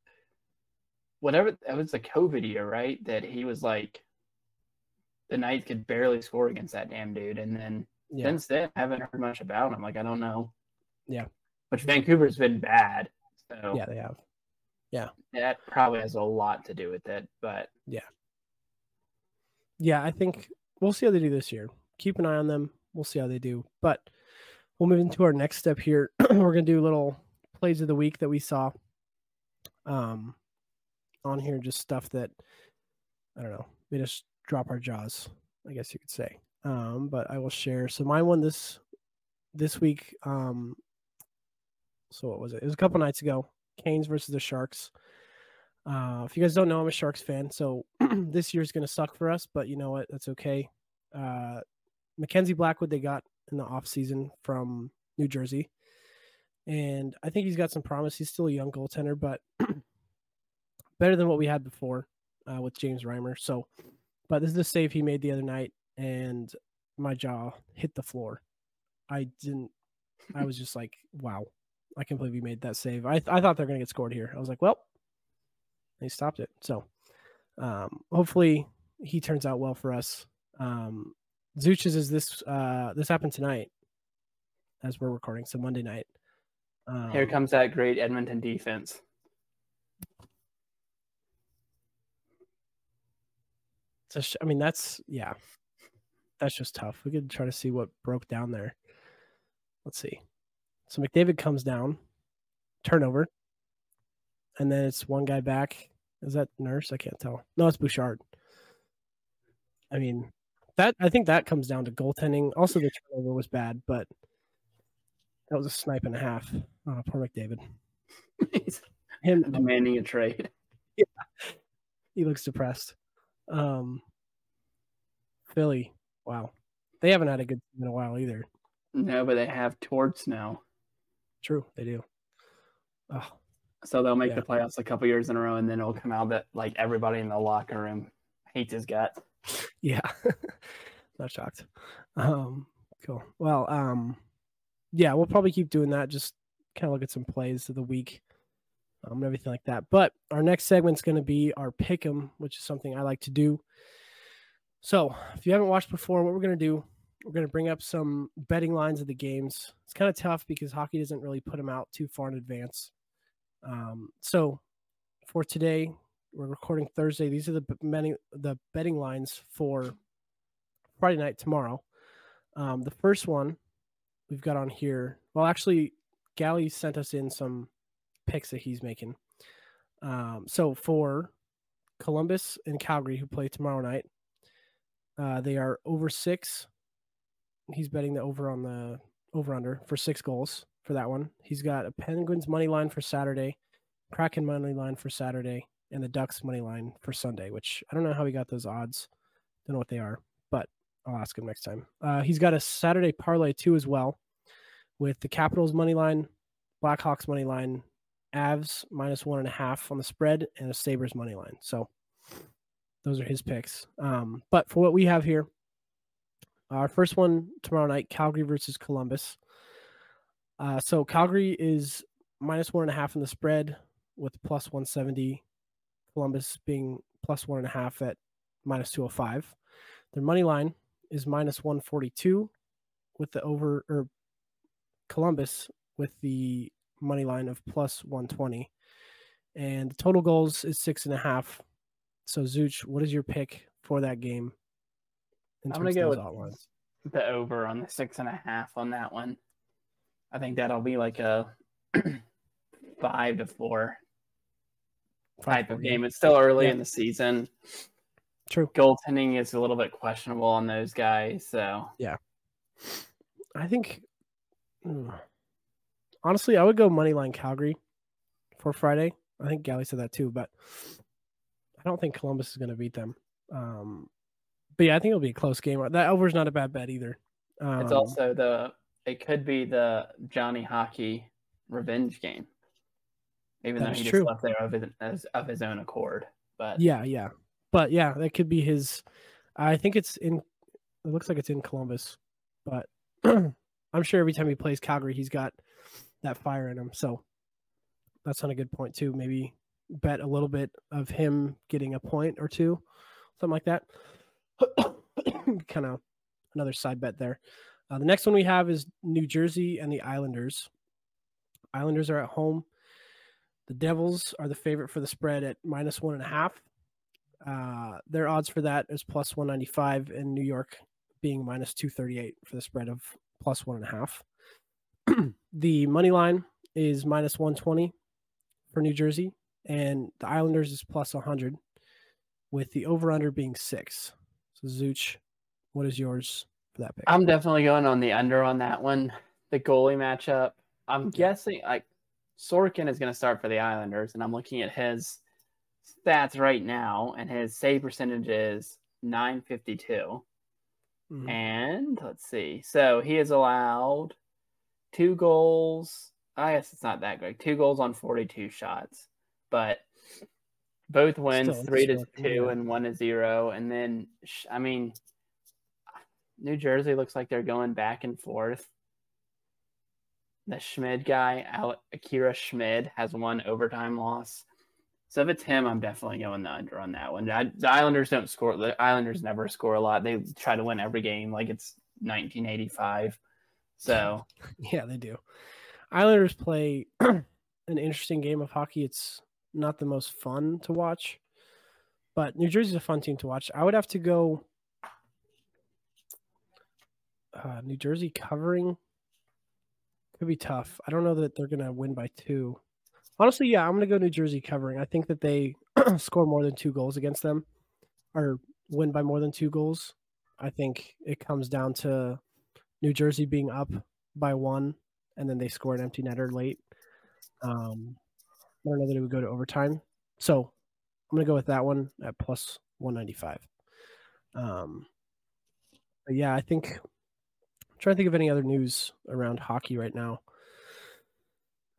Whatever that was the COVID year, right? That he was like, the Knights could barely score against that damn dude, and then Yeah, since then I haven't heard much about him. Like I don't know. Yeah. Which Vancouver's been bad, so yeah, they have. Yeah. That probably has a lot to do with it. But yeah. yeah, I think we'll see how they do this year. Keep an eye on them. We'll see how they do. But we'll move into our next step here. We're gonna do little plays of the week that we saw um on here, just stuff that I don't know, made us drop our jaws, I guess you could say. Um, but I will share. So my one this this week, um so what was it? It was a couple nights ago. Canes versus the Sharks. Uh, if you guys don't know, I'm a Sharks fan, so this year's going to suck for us, but you know what? That's okay. Uh, Mackenzie Blackwood, they got in the offseason from New Jersey. And I think he's got some promise. He's still a young goaltender, but better than what we had before uh, with James Reimer. So, but this is the save he made the other night, and my jaw hit the floor. I didn't, I was just like, wow, I can't believe he made that save. I, I thought they're going to get scored here. I was like, well, they stopped it. So, um, hopefully he turns out well for us. Um, Zooch's is this uh this happened tonight as we're recording, so Monday night. Um, here comes that great Edmonton defense. it's sh- I mean, that's yeah, that's just tough. We could try to see what broke down there. Let's see. So McDavid comes down, turnover, and then it's one guy back. Is that Nurse? I can't tell. No, it's Bouchard. I mean, that I think that comes down to goaltending. Also, the turnover was bad, but that was a snipe and a half. Oh, poor McDavid. He's Him, demanding a trade. Yeah, he looks depressed. Um, Philly, wow, they haven't had a good team in a while either. No, but they have Torts now, True, they do. Oh, so they'll make Yeah. the playoffs a couple years in a row, and then it'll come out that like everybody in the locker room hates his guts. Yeah, not shocked. Um, cool. Well, um, yeah, we'll probably keep doing that. Just kind of look at some plays of the week. um, and everything like that. But our next segment's going to be our pick 'em, which is something I like to do. So if you haven't watched before, what we're going to do, we're going to bring up some betting lines of the games. It's kind of tough because hockey doesn't really put them out too far in advance. Um, so for today, we're recording Thursday. These are the many the betting lines for Friday night tomorrow. Um, the first one we've got on here. Well, actually, Gally sent us in some picks that he's making. Um, so for Columbus and Calgary, who play tomorrow night, uh, they are over six. He's betting the over on the over under for six goals for that one. He's got a Penguins money line for Saturday, Kraken money line for Saturday, and the Ducks money line for Sunday. Which I don't know how he got those odds. Don't know what they are, but I'll ask him next time. Uh, he's got a Saturday parlay too as well, with the Capitals money line, Blackhawks money line, Avs minus one and a half on the spread, and a Sabres money line. So those are his picks. Um, but for what we have here, our first one tomorrow night, Calgary versus Columbus. Uh, so Calgary is minus one and a half in the spread with plus 170. Columbus being plus one and a half at minus 205. Their money line is minus 142 with the over or Columbus with the money line of plus 120. And the total goals is six and a half. So Zooch, what is your pick for that game? I'm gonna go with the over on the six and a half on that one. I think that'll be like a five to four type of game. It's still early yeah. in the season. True. Goaltending is a little bit questionable on those guys. So yeah, I think honestly, I would go money line Calgary for Friday. I think Gally said that too, but I don't think Columbus is going to beat them. Um, but yeah, I think it'll be a close game. That over is not a bad bet either. Um, it's also the it could be the Johnny Hockey revenge game, even though he just true. left there of his, of his own accord. But yeah, yeah, but yeah, that could be his. I think it's in. It looks like it's in Columbus, but I'm sure every time he plays Calgary, he's got that fire in him. So that's not a good point too. Maybe bet a little bit of him getting a point or two, something like that. kind of another side bet there. Uh, the next one we have is New Jersey and the Islanders. Islanders are at home. The Devils are the favorite for the spread at minus one and a half. Uh, their odds for that is plus 195, and New York being minus 238 for the spread of plus one and a half. the money line is minus 120 for New Jersey, and the Islanders is plus 100, with the over under being six. So, Zooch, what is yours for that pick? I'm definitely going on the under on that one. The goalie matchup. I'm guessing like Sorokin is going to start for the Islanders, and I'm looking at his stats right now, and his save percentage is 952. Mm-hmm. And let's see. So he has allowed two goals. I guess it's not that great. Two goals on 42 shots, but both wins Still, three to two and one to zero. And then, I mean, New Jersey looks like they're going back and forth. The Schmid guy, Akira Schmid, has one overtime loss. So if it's him, I'm definitely going the under on that one. the Islanders don't score. The Islanders never score a lot. They try to win every game like it's 1985. So yeah, they do. Islanders play an interesting game of hockey. It's not the most fun to watch, but New Jersey's a fun team to watch. I would have to go uh, New Jersey covering could be tough. I don't know that they're going to win by two. Honestly, yeah, I'm going to go New Jersey covering. I think that they score more than two goals against them or win by more than two goals. I think it comes down to New Jersey being up by one and then they score an empty netter late. Um, I don't know that it would go to overtime. So I'm going to go with that one at plus 195. Um, yeah, I think trying to think of any other news around hockey right now.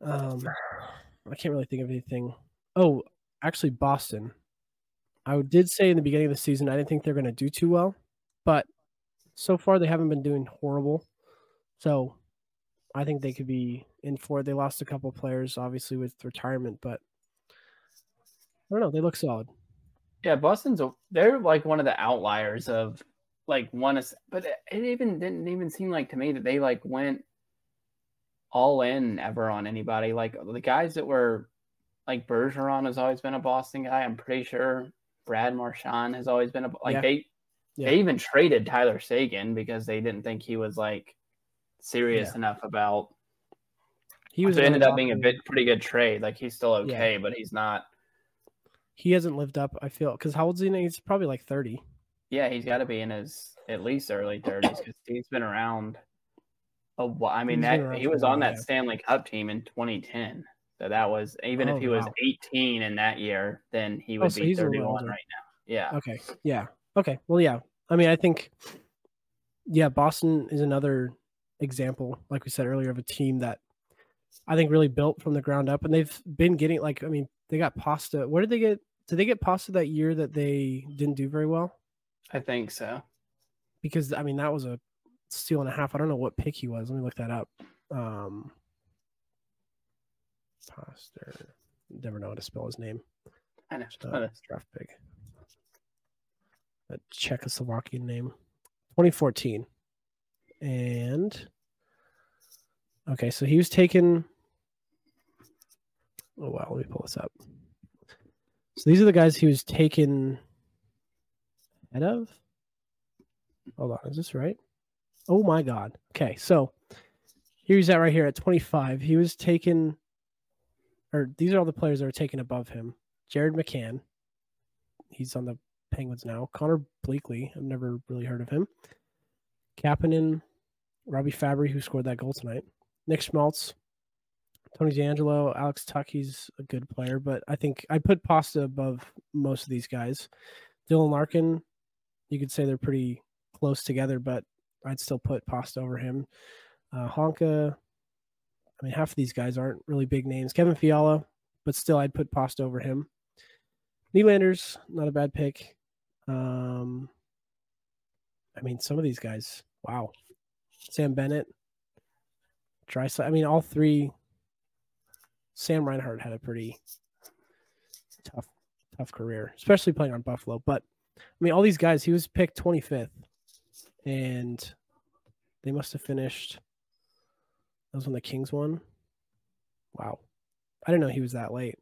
Um, I can't really think of anything. Oh, actually, Boston. I did say in the beginning of the season I didn't think they're going to do too well, but so far they haven't been doing horrible. So I think they could be in for. They lost a couple players, obviously with retirement, but I don't know. They look solid. Yeah, Boston's a, they're like one of the outliers of like one but it, even didn't even seem like to me that they like went all in ever on anybody. Like the guys that were like Bergeron has always been a Boston guy. I'm pretty sure Brad Marchand has always been a like Yeah. they Yeah. they even traded Tyler Seguin because they didn't think he was like serious Yeah. enough about. He was so ended up being a bit pretty good trade. Like he's still okay, but he's not. He hasn't lived up. I feel because how old is he? now? He's probably like thirty. Yeah, he's got to be in his at least early 30s because he's been around a while. I mean, that he was on that. Stanley Cup team in 2010. So that was even Oh, if he was 18 in that year, then he Oh, would so be little 31 right now. Yeah, Okay. Yeah. Okay. Well, yeah. I mean, I think, yeah, Boston is another example, like we said earlier, of a team that I think really built from the ground up, and they've been getting like, I mean, they got Pasta. Where did they get? Did they get Pasta that year that they didn't do very well? I think so. Because I mean, that was a steal and a half. I don't know what pick he was. Let me look that up. Um, Pasta. Never know how to spell his name. I know. Uh, draft pick. A Czechoslovakian name. 2014. And okay, so he was taken. Oh wow, let me pull this up. So these are the guys he was taken ahead of. Hold on, is this right? Oh my god. Okay, so here he's at right here at 25. He was taken, or these are all the players that are taken above him. Jared McCann. He's on the Penguins now. Connor Bleackley. I've never really heard of him. Kapanen, Robby Fabbri, who scored that goal tonight. Nick Schmaltz, Tony DeAngelo, Alex Tuch. He's a good player, but I think I put Pasta above most of these guys. Dylan Larkin, you could say they're pretty close together, but I'd still put Pasta over him. Uh, Honka, I mean, half of these guys aren't really big names. Kevin Fiala, but still, I'd put Pasta over him. Nylander's not a bad pick. Um, I mean, some of these guys, wow. Sam Bennett, Draisaitl. I mean, all three. Sam Reinhart had a pretty tough, tough career, especially playing on Buffalo. But I mean, all these guys, he was picked 25th, and they must have finished. That was when the Kings won. Wow, I didn't know he was that late.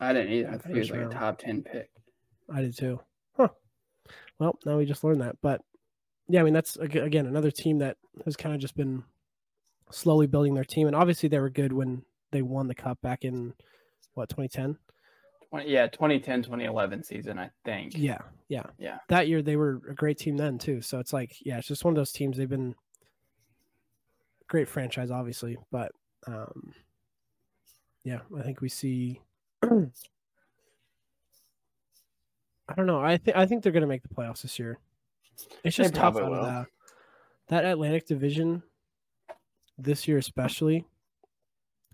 I didn't either. I thought he was like a top 10 pick. I did too. Huh. Well, now we just learned that. But yeah, I mean, that's again another team that has kind of just been slowly building their team. And obviously, they were good when they won the cup back in what 2010. 20, yeah, 2010, 2011 season, I think. Yeah, yeah, Yeah. That year they were a great team then too. So it's like, yeah, it's just one of those teams. They've been great franchise, obviously, but um, yeah, I think we see. I don't know. I think I think they're going to make the playoffs this year. It's just tough out of the, that Atlantic Division this year, especially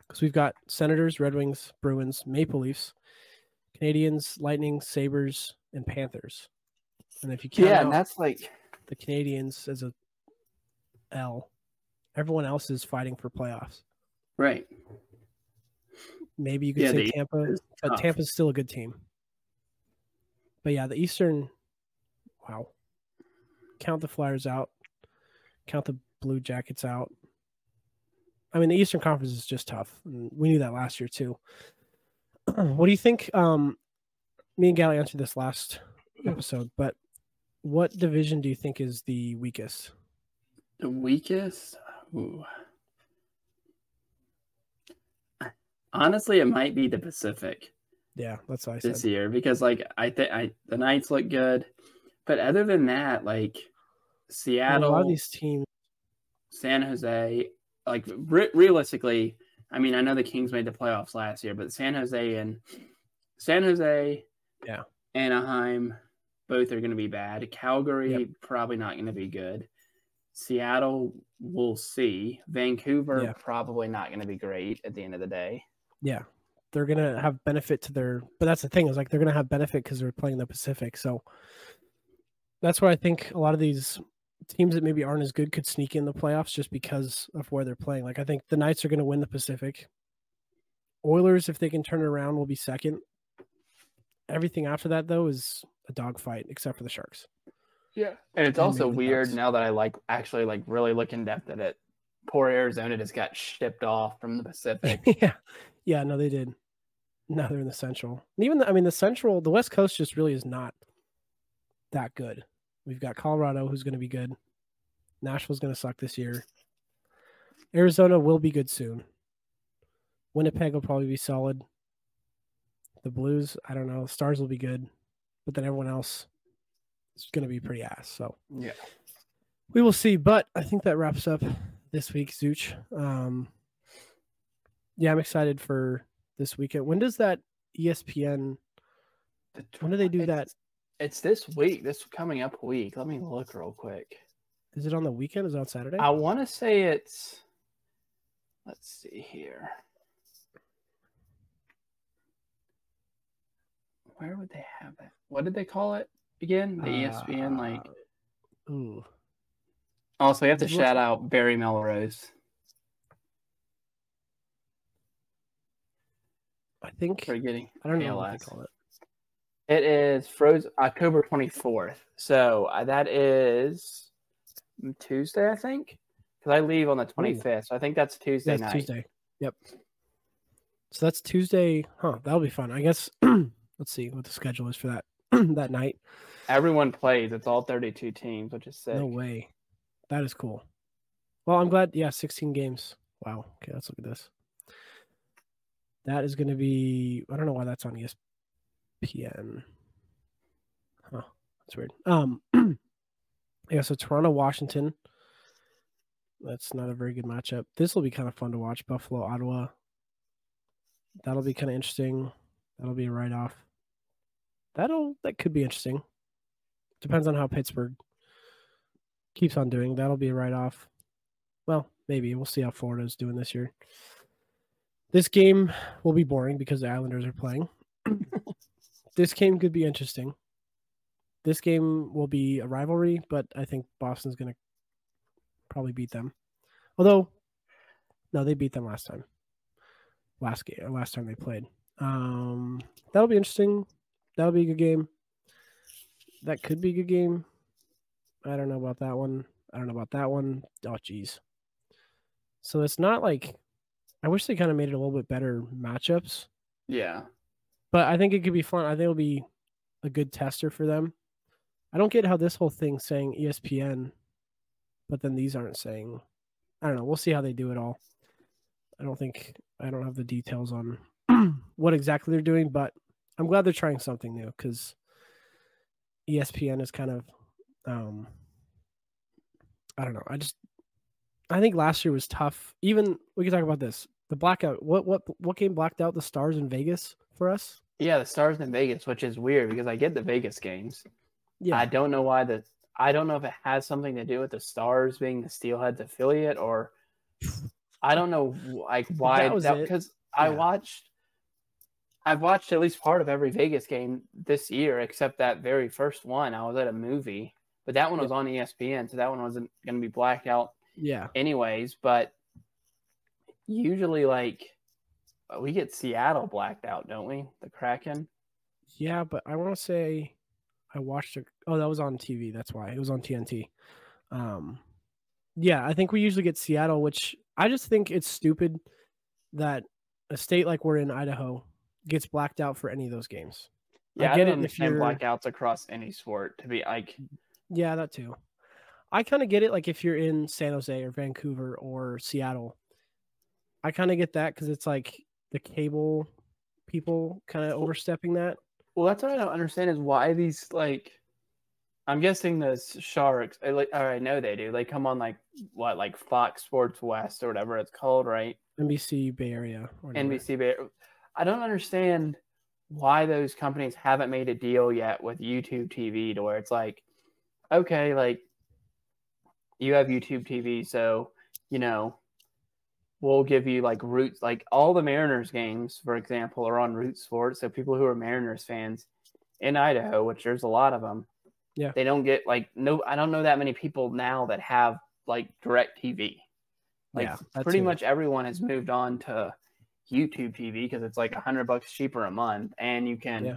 because we've got Senators, Red Wings, Bruins, Maple Leafs, Canadiens, Lightning, Sabres, and Panthers. And if you count Yeah, and that's like, the Canadiens as a L, everyone else is fighting for playoffs. right. Maybe you could Yeah, say Tampa, but. Tampa's still a good team. But yeah, the Eastern, wow. Count the Flyers out. Count the Blue Jackets out. I mean, the Eastern Conference is just tough. We knew that last year too. What do you think? Um, me and Gally answered this last episode, but what division do you think is the weakest? The weakest? Ooh. Honestly, it might be the Pacific. Yeah, that's what I said. this year because like I think I the Knights look good, but other than that, like Seattle, a lot of these teams, San Jose, like re- realistically, I mean I know the Kings made the playoffs last year, but San Jose and San Jose, Yeah. Anaheim, both are going to be bad. Calgary Yep. probably not going to be good. Seattle, we'll see. Vancouver Yeah. probably not going to be great at the end of the day. yeah, they're gonna have benefit to their. But that's the thing is like they're gonna have benefit because they're playing the Pacific. So that's why I think a lot of these teams that maybe aren't as good could sneak in the playoffs just because of where they're playing. Like I think the Knights are gonna win the Pacific. Oilers, if they can turn it around, will be second. everything after that though is a dogfight, except for the Sharks. Yeah, and it's And also weird Ducks. now that I like actually like really look in depth at it. Poor Arizona just got shipped off from the Pacific. yeah, yeah, no, they did. No, they're in the Central. And even the, I mean, the Central, the West Coast just really is not that good. We've got Colorado, who's going to be good. Nashville's going to suck this year. Arizona will be good soon. Winnipeg will probably be solid. The Blues, I don't know. Stars will be good, but then everyone else is going to be pretty ass. So yeah, we will see. But I think that wraps up this week, Zooch. Um, yeah, I'm excited for this weekend. When does that ESPN? When do they do that? It's this week, this coming up week. Let me look real quick. Is it on the weekend? Is it on Saturday? I want to say it's. Let's see here. Where would they have it? What did they call it again? The E ESPN, like. Uh, Ooh, Also, you have to shout out Barry Melrose I think for getting. I don't know what they call it. It is frozen October 24th. So uh, that is Tuesday, I think. Because I leave on the 25th. So I think that's Tuesday That's night. Tuesday. Yep. So that's Tuesday. Huh? That'll be fun. I guess. let's see what the schedule is for that that night. Everyone plays. It's all 32 teams, which is sick. No way. That is cool. Well, I'm glad. Yeah, 16 games. Wow. Okay, let's look at this. That is going to be. I don't know why that's on E ESPN. Huh. That's weird. Um. yeah. So Toronto, Washington. That's not a very good matchup. This will be kind of fun to watch. Buffalo, Ottawa. That'll be kind of interesting. That'll be a write off. That'll that could be interesting. Depends on how Pittsburgh keeps on doing. That'll be a write off. Well, maybe we'll see how Florida's doing this year. This game will be boring because the Islanders are playing. this game could be interesting. This game will be a rivalry, but I think Boston's going to probably beat them. Although, no, they beat them last time. Last game, last time they played. Um, that'll be interesting. That'll be a good game. That could be a good game. I don't know about that one. I don't know about that one. Oh, geez. So it's not like I wish they kind of made it a little bit better matchups, Yeah. But I think it could be fun. I think it'll be a good tester for them. I don't get how this whole thing saying ESPN, but then these aren't saying. I don't know. We'll see how they do it all. I don't think I don't have the details on what exactly they're doing, but I'm glad they're trying something new because ESPN is kind of um I don't know. I just I think last year was tough. Even we can talk about this. The blackout. What what what game blacked out the stars in Vegas for us? Yeah, the Stars in Vegas, which is weird because I get the Vegas games. Yeah. I don't know why the I don't know if it has something to do with the Stars being the Steelheads affiliate or I don't know like why That was that it. because I watched I've watched at least part of every Vegas game this year except that very first one. I was at a movie, but that one was on ESPN, so that one wasn't going to be blacked out yeah. anyways, but usually like we get Seattle blacked out, don't we? The Kraken. Yeah, but I want to say I watched it. Oh, that was on TV. That's why it was on TNT. Um, yeah, I think we usually get Seattle, which I just think it's stupid that a state like we're in Idaho gets blacked out for any of those games. Yeah, I, get don't it if you're- blackouts across any sport to be like Yeah, that too. I kind of get it. Like if you're in San Jose or Vancouver or Seattle, I kind of get that because it's like the cable people kind of overstepping that. Well, that's what I don't understand is why these like. I'm guessing the sharks. I like, or I know they do. They come on like what, like Fox Sports West or whatever it's called, right? NBC Bay Area. Or. NBC. Bay- I don't understand why those companies haven't made a deal yet with YouTube TV to where it's like, okay, like you have YouTube TV, so you know we'll give you like roots like all the Mariners games, for example, are on Root Sports. So people who are Mariners fans in Idaho, which there's a lot of them, Yeah. they don't get like no. I don't know that many people now that have like direct TV. Like Yeah, pretty much everyone has moved on to YouTube TV because it's like a hundred bucks cheaper a month, and you can Yeah.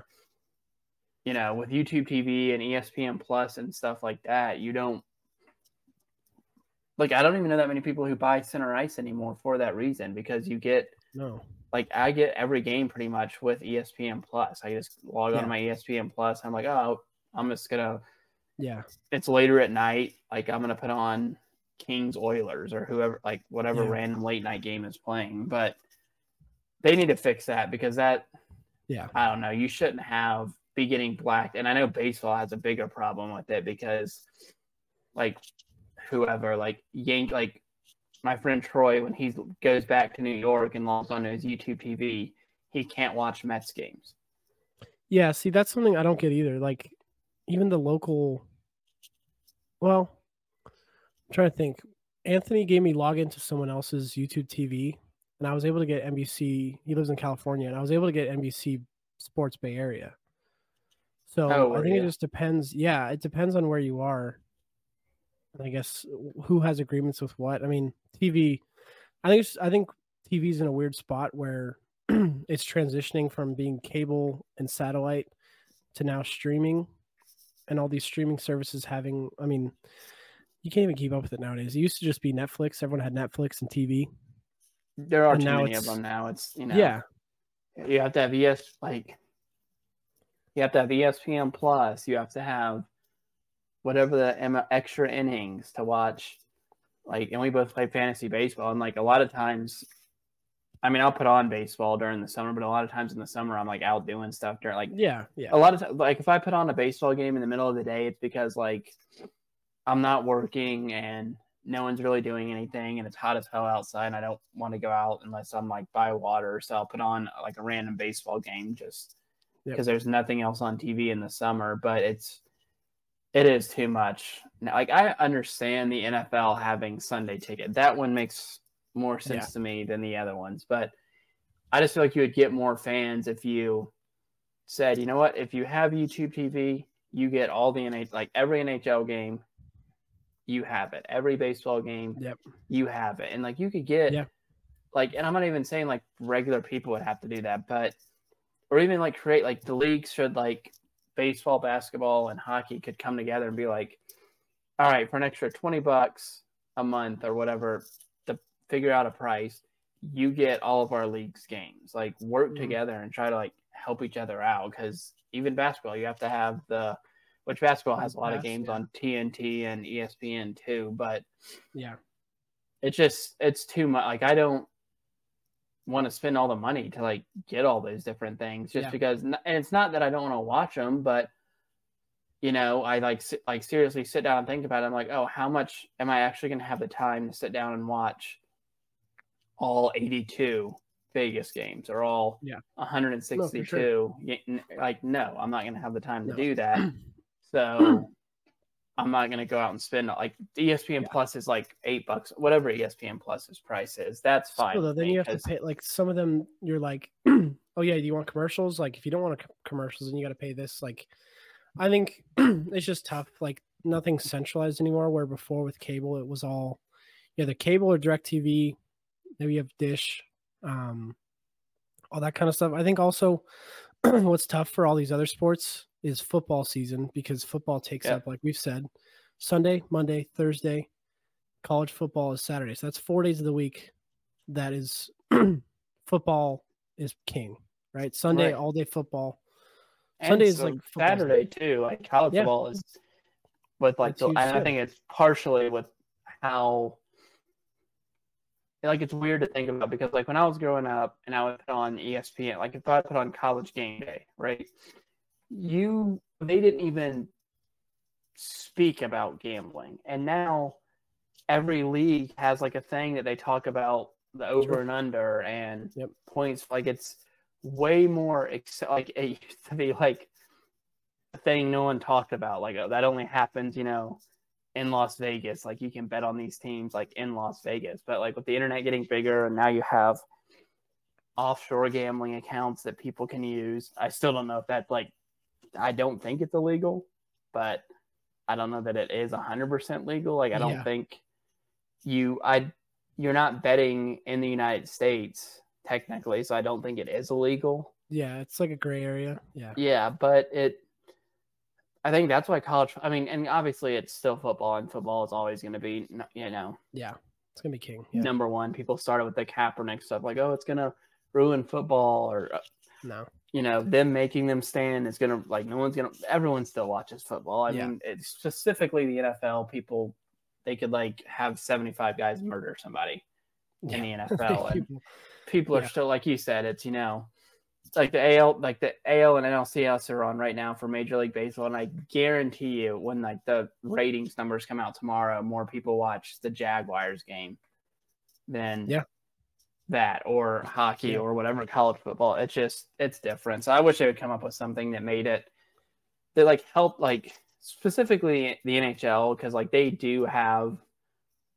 you know, with YouTube TV and ESPN Plus and stuff like that, you don't like I don't even know that many people who buy center ice anymore for that reason because you get No. like I get every game pretty much with ESPN Plus. I just log on to my ESPN Plus. I'm like, oh, I'm just gonna. Yeah. It's later at night. Like I'm gonna put on Kings Oilers or whoever, like whatever Yeah. random late night game is playing. But they need to fix that because that. Yeah. I don't know. You shouldn't have be getting blacked. And I know baseball has a bigger problem with it because, like, whoever, like Yank, like my friend Troy, when he goes back to New York and logs onto his YouTube TV, he can't watch Mets games. Yeah, see, that's something I don't get either. Like, even the local. Well, I'm trying to think. Anthony gave me login to someone else's YouTube TV, and I was able to get NBC. He lives in California, and I was able to get NBC Sports Bay Area. So Oh, I think it just depends. Yeah, it depends on where you are. And I guess who has agreements with what. I mean, TV. I think it's, I think TV's in a weird spot where it's transitioning from being cable and satellite to now streaming and all these streaming services having i mean you can't even keep up with it nowadays it used to just be netflix everyone had netflix and tv There are And too many of them now. It's you know, yeah you have to have ES like you have to have ESPN Plus. You have to have whatever the extra innings to watch. Like, and we both play fantasy baseball, and like a lot of times, I mean, I'll put on baseball during the summer, but a lot of times in the summer, I'm like out doing stuff during like yeah yeah a lot of times, like if I put on a baseball game in the middle of the day, it's because like I'm not working and no one's really doing anything and it's hot as hell outside and I don't want to go out unless I'm like by water. So I'll put on like a random baseball game just Yep. because there's nothing else on TV in the summer. But it's it is too much. Now, Like I understand the NFL having Sunday ticket. That one makes more sense Yeah. to me than the other ones. But I just feel like you would get more fans if you said, you know what, if you have YouTube TV, you get all the NH like every NHL game, you have it. Every baseball game, Yep. you have it. And like you could get Yeah. like and I'm not even saying like regular people would have to do that, but or even like create like the league should like baseball, basketball, and hockey could come together and be like, all right, for an extra twenty bucks a month or whatever to figure out a price, you get all of our leagues games. Like work Mhm. together and try to like help each other out because even basketball, you have to have the which basketball has a lot of games yeah. on TNT and ESPN too, but yeah it's just it's too much. Like I don't want to spend all the money to like get all those different things just Yeah. because. And it's not that I don't want to watch them, but you know, I like like seriously sit down and think about it. I'm like, oh, how much am I actually going to have the time to sit down and watch all 82 Vegas games or all Yeah. 162? Y- n- Like, no, I'm not going to have the time to do that. So I'm not gonna go out and spend like ESPN Yeah. Plus is like eight bucks, whatever ESPN Plus's price is. That's fine. Still, though, then you have to pay like some of them you're like oh yeah do you want commercials like if you don't want a commercials then you got to pay this like i think it's just tough like nothing's centralized anymore where before with cable it was all either cable or direct tv maybe you have dish um all that kind of stuff i think also what's tough for all these other sports is football season because football takes Yeah. up like we've said sunday monday thursday college football is saturday so that's four days of the week that is football is king right sunday Right. all day football and Sunday is like Saturday too. Like college Yeah. football is with like the, and I think it's partially with how like it's weird to think about because like when I was growing up and I would put on ESPN, like if I put on college game day, right? You they didn't even speak about gambling. And now every league has like a thing that they talk about the over and under and Yep. points like it's way more ex- like it used to be like a thing no one talked about like oh, that only happens you know in Las Vegas like you can bet on these teams like in Las Vegas. But like with the internet getting bigger and now you have offshore gambling accounts that people can use I still don't know if that's like I don't think it's illegal but I don't know that it is 100% legal. Like I don't Yeah. think you I you're not betting in the United States technically so I don't think it is illegal. Yeah it's like a gray area. Yeah. Yeah, but it I think that's why college. I mean, and obviously it's still football, and football is always going to be, you know, Yeah, it's gonna be king. Yeah. number one. People started with the Kaepernick stuff, like, oh, it's going to ruin football, or uh, No. you know, them making them stand is going to like no one's going to. Everyone still watches football. I Yeah. mean, it's specifically the NFL. People they could like have seventy five guys murder somebody in the NFL, and People- are Yeah. still like you said. It's you know, it's like the AL, like the AL and NLCS are on right now for Major League Baseball, and I guarantee you, when like the ratings numbers come out tomorrow, more people watch the Jaguars game than Yeah. that or hockey Yeah. or whatever college football. It's just it's different. So I wish they would come up with something that made it that like help like specifically the NHL because like they do have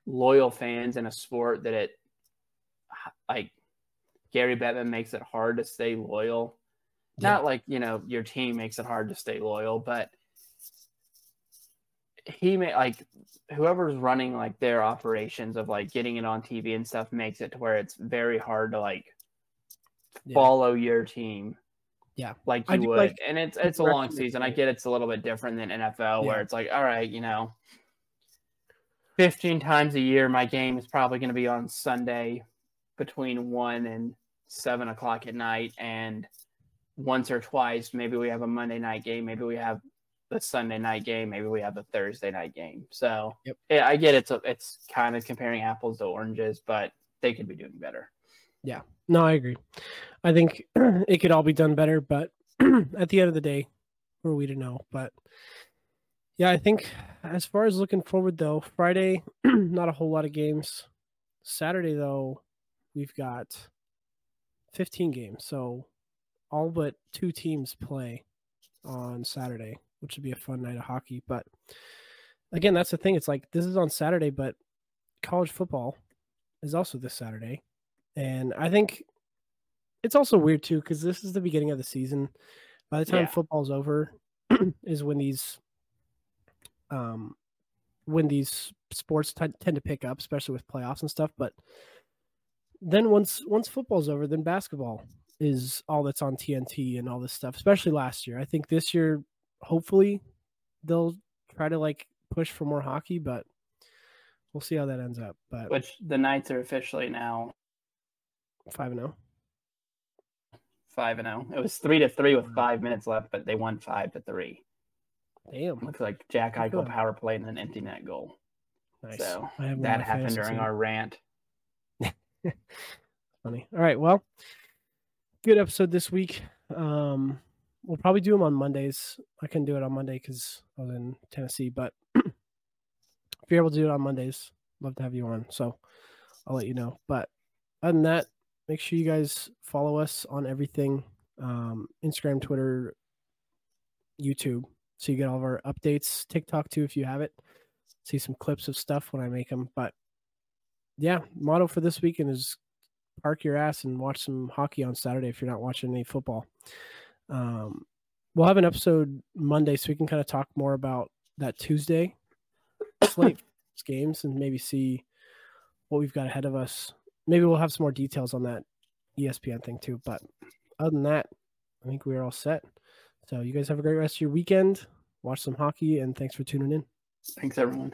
loyal fans in a sport that it like Gary Bettman makes it hard to stay loyal. Yeah. Not like, you know, your team makes it hard to stay loyal, but he may like whoever's running like their operations of like getting it on TV and stuff makes it to where it's very hard to like Yeah. follow your team. Yeah. Like you do would. like and it's it's a long season. I get it's a little bit different than NFL where it's like, all right, you know, 15 times a year, my game is probably going to be on Sunday between one and seven o'clock at night. And once or twice, maybe we have a Monday night game, maybe we have the Sunday night game, maybe we have the Thursday night game. So Yep. yeah, I get it's a, it's kind of comparing apples to oranges, but they could be doing better. Yeah. No, I agree. I think it could all be done better, but at the end of the day, who are we to know? But yeah, I think as far as looking forward though, Friday, not a whole lot of games. Saturday though, we've got 15 games. So all but two teams play on Saturday, which would be a fun night of hockey. But again, that's the thing. It's like this is on Saturday, but college football is also this Saturday. And I think it's also weird too because this is the beginning of the season. By the time Yeah. football's over, is when these, um, when these sports t- tend to pick up, especially with playoffs and stuff. But then once once football's over, then basketball is all that's on TNT and all this stuff. Especially last year, I think this year, hopefully, they'll try to like push for more hockey, but we'll see how that ends up. But Which the Knights are officially now five and oh. zero. five and zero. It was three to three with five minutes left, but they won five to three. Damn, Looks like Jack Eichel power play and an empty net goal. nice. So that happened during our rant. Funny. All right. Well, good episode this week. Um, we'll probably do them on Mondays. I couldn't do it on Monday because I was in Tennessee, but if you're able to do it on Mondays, love to have you on. So I'll let you know. But other than that, make sure you guys follow us on everything um, Instagram, Twitter, YouTube. So you get all of our updates, TikTok too, if you have it. See some clips of stuff when I make them. But yeah, motto for this weekend is park your ass and watch some hockey on Saturday if you're not watching any football. Um, we'll have an episode Monday so we can kind of talk more about that Tuesday slate games and maybe see what we've got ahead of us. Maybe we'll have some more details on that ESPN thing too. But other than that, I think we're all set. So you guys have a great rest of your weekend. Watch some hockey and thanks for tuning in. Thanks everyone.